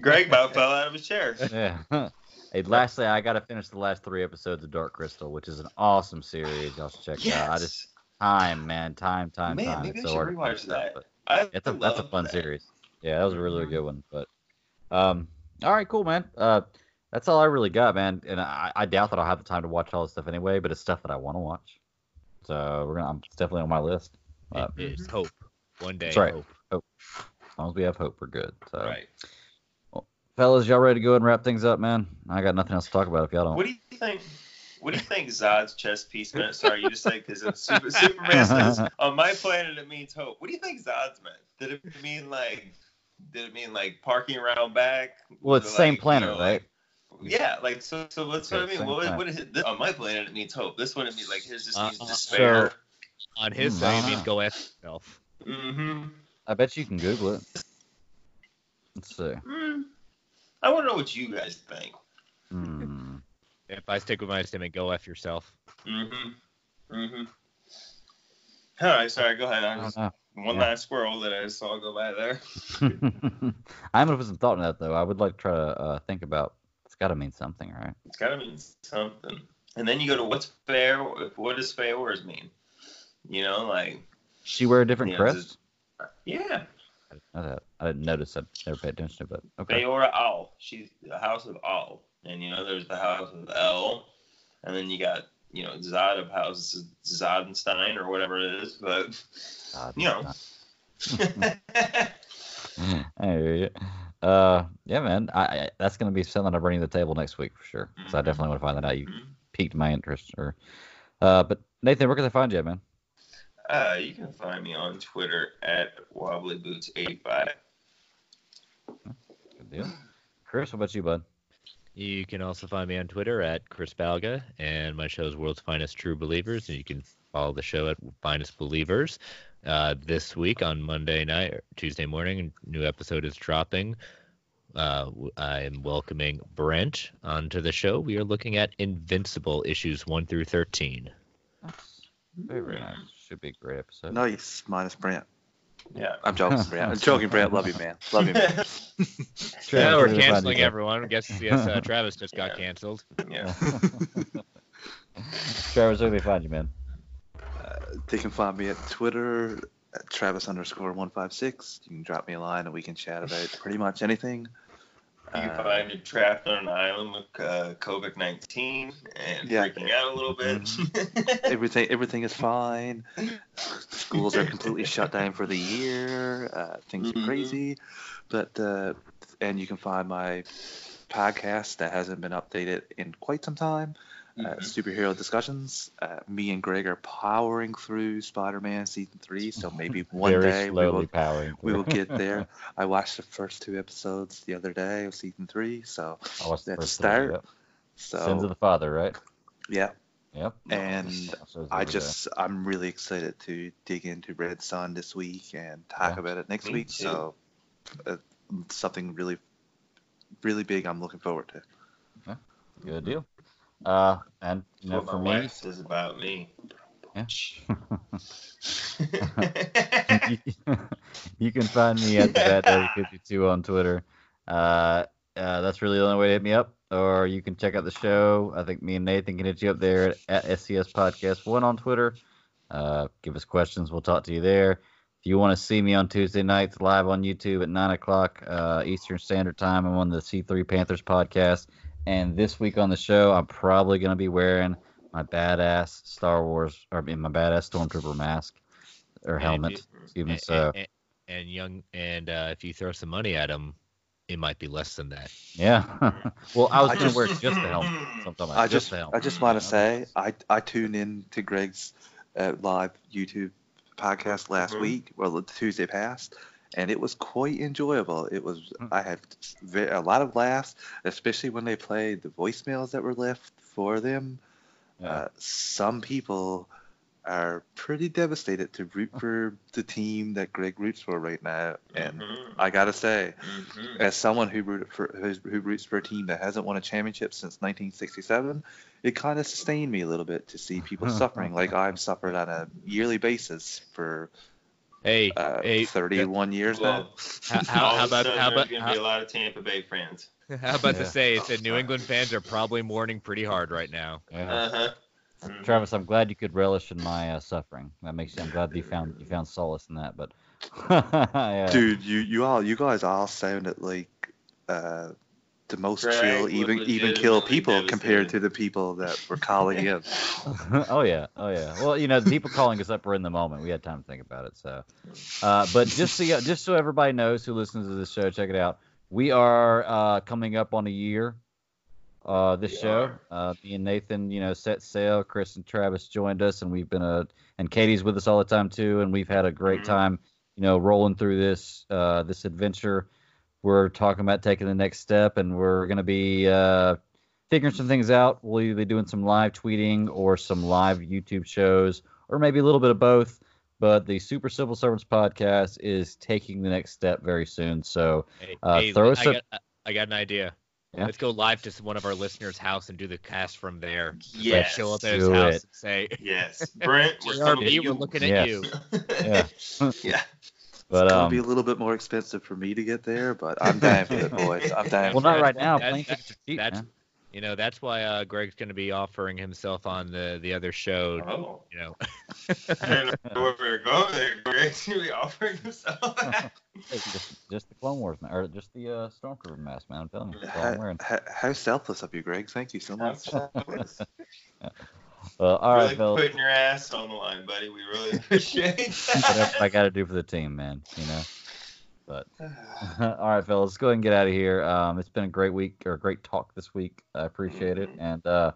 Greg about fell out of his chair. yeah. Hey, lastly, I got to finish the last three episodes of Dark Crystal, which is an awesome series. Y'all should check it out. I just time, man, time, time, Man, time. maybe It's I so should hard to rewatch finish that. but I it's a that's a fun that. series. Yeah, that was a really Mhm. good one. But um, all right, cool, man. Uh, that's all I really got, man. And I, I doubt that I'll have the time to watch all this stuff anyway. But it's stuff that I want to watch. So we're gonna. It's definitely on my list. Uh, it's hope. One day. That's right. Hope. as long as we have hope, we're good. So, Right. fellas, y'all ready to go and wrap things up, man? I got nothing else to talk about if y'all don't. What do you think? What do you think Zod's chess piece meant? Sorry, you just said because Super, Superman says (laughs) on my planet it means hope. What do you think Zod's meant? Did it mean like? Did it mean like parking around back? Well, it's Or, the same like, you planet, know, right? like- yeah, like so. So what's what I mean? What, what is it? This, on my planet it means hope. This one it means like his just means uh, despair. On his Hmm, side, I you don't mean go F yourself. mm-hmm. I bet you can Google it. Let's see. Mm. I want to know what you guys think. Hmm. If I stick with my statement, go F yourself. Mm-hmm. Mm-hmm. All right, sorry. Go ahead. I I'm don't just, know. One Yeah. last squirrel that I saw go by there. I'm gonna put some thought in that though. I would like to try to uh, think about. It's got to mean something, right? It's gotta mean something. And then you go to what's fair? What does Faora's mean? You know, like She wear a different Yeah, crest. yeah, I didn't know that. I didn't notice. I never paid attention to it. But okay. Faora Al. She's the house of Al, and you know there's the house of El, and then you got you know Zod of House Zodenstein or whatever it is, but God, you know. (laughs) I hear you. Uh, yeah, man. I, I that's gonna be something I bring to the table next week for sure. Because I Mhm. definitely want to find that out. You piqued my interest. Or, uh, but Nathan, where can they find you, man? Uh, you can find me on Twitter at wobblyboots85. Good deal. Chris, what about you, bud? You can also find me on Twitter at Chris Balga, and my show is World's Finest True Believers, and you can follow the show at Finest Believers. Uh, this week on Monday night, or Tuesday morning, a new episode is dropping. Uh, w- I am welcoming Brent onto the show. We are looking at Invincible issues 1 through 13. That's very, very nice. Should be a great episode. Nice, minus Brant. Yeah. I'm joking, Brant. I'm joking, Brant. Love you, man. Love you, man. (laughs) Travis, yeah, we're can they find canceling you, everyone. Guess yes, uh, (laughs) Travis just got Yeah. canceled. yeah. (laughs) Travis, where can they find you, man? They can find me at Twitter at Travis underscore one five six. You can drop me a line and we can chat about pretty much anything. Uh, find me trapped on an island with uh, COVID 19 and Yeah. freaking out a little bit. (laughs) everything everything is fine. Schools are completely shut down for the year. Uh, things Mhm. are crazy, but uh, and you can find my podcast that hasn't been updated in quite some time. Uh, superhero discussions. Uh, me and Greg are powering through Spider-Man season three, so maybe (laughs) one very day we slowly will powering. we will get there. (laughs) I watched the first two episodes the other day of season three, so I watched the first start. three, yep. so Sins of the Father, right? yeah. Yep. And I the- just I'm really excited to dig into Red Sun this week and talk Yeah. about it next Me week. too. So uh, something really, really big. I'm looking forward to. good deal. Uh, and you know, for me, says about me. Yeah. (laughs) (laughs) you can find me at the Bad Daddy (laughs) 52 on Twitter. Uh, uh, that's really the only way to hit me up. Or you can check out the show. I think me and Nathan can hit you up there at SCS Podcast One on Twitter. Uh, give us questions. We'll talk to you there. If you want to see me on Tuesday nights live on YouTube at nine o'clock uh, Eastern Standard Time, I'm on the C3 Panthers podcast. And this week on the show, I'm probably going to be wearing my badass Star Wars, or I mean, my badass Stormtrooper mask or helmet. if you- Excuse me. and, So and, and young, and uh, if you throw some money at him, it might be less than that. yeah. (laughs) well, I was I going to just- wear just the helmet. Sometime I just the I just want to say I I tuned in to Greg's uh, live YouTube podcast last Mhm. week, well the Tuesday past, and it was quite enjoyable. It was Hmm. I had a lot of laughs, especially when they played the voicemails that were left for them. Yeah. Uh, some people are pretty devastated to root for the team that Greg roots for right now, and Mhm. I gotta say, Mhm. as someone who rooted for who's, who roots for a team that hasn't won a championship since 1967, it kind of sustained me a little bit to see people (laughs) suffering like I've suffered on a yearly basis for Hey, uh, hey, 31 years now. Well, (laughs) how, how, all how about how there's about gonna how, be a lot of Tampa Bay fans. (laughs) how about Yeah. to say it's that New England fans are probably mourning pretty hard right now. Yeah. Uh huh. Travis, I'm glad you could relish in my uh, suffering. That makes you. I'm glad you found you found solace in that. But (laughs) yeah. Dude, you you all you guys all sounded like uh, the most Greg chill, even even kill people compared to the people that were calling (laughs) in. (laughs) oh yeah, oh yeah. Well, you know, the people calling us up were in the moment. We had time to think about it. So, uh, but just so you, just so everybody knows who listens to this show, check it out. We are uh, coming up on a year. Uh, this We show, uh, me and Nathan, you know, set sail. Chris and Travis joined us, and we've been a and Katie's with us all the time too, and we've had a great Mhm. time, you know, rolling through this uh, this adventure. We're talking about taking the next step, and we're gonna be uh, figuring some things out. We'll either be doing some live tweeting or some live YouTube shows, or maybe a little bit of both. But the Super Civil Servants podcast is taking the next step very soon. So Uh, hey, throw I, us a- got, I got an idea. Yeah. Let's go live to one of our listeners' house and do the cast from there. Just, like, Yes. show up at his Do house it. and say, Yes, Brent, we're (laughs) coming to you. we're looking at Yes. you. (laughs) Yeah. yeah. But It's gonna um, be a little bit more expensive for me to get there, but I'm (laughs) down for it, boys. I'm down. well, for not it. right now. That- Plane that- tickets are cheap, that's man. you know that's why uh, Greg's going to be offering himself on the the other show. Oh. You know, (laughs) I don't know where we're going there. Greg's gonna be offering himself. (laughs) Just, just the Clone Wars, man, or just the uh, Stormtrooper mask, man. I'm telling you, that's all How, wearing. how, how selfless of you, Greg. Thank you so much. Uh, all right, really fellas. putting your ass on the line, buddy. We really (laughs) appreciate Whatever that. I got to do for the team, man. You know. But (sighs) (laughs) all right, fellas, let's go ahead and get out of here. Um, it's been a great week or a great talk this week. I appreciate it, Mhm. and uh,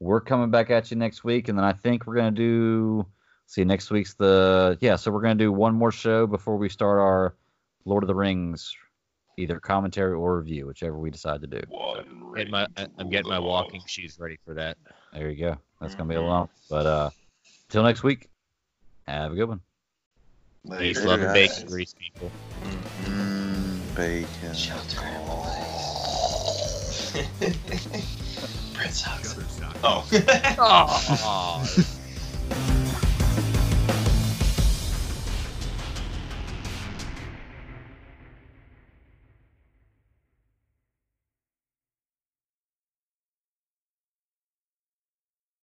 we're coming back at you next week, and then I think we're gonna do. See, next week's the yeah. So we're gonna do one more show before we start our Lord of the Rings, either commentary or review, whichever we decide to do. One getting my, I'm getting my walking shoes ready for that. There you go. That's gonna be a Mhm. long. But uh, till next week, have a good one. Peace, Later, love, and bacon grease, people. Mm, bacon. Shelter in place. (laughs) Prince Hudson. Oh. (laughs) Oh. (laughs)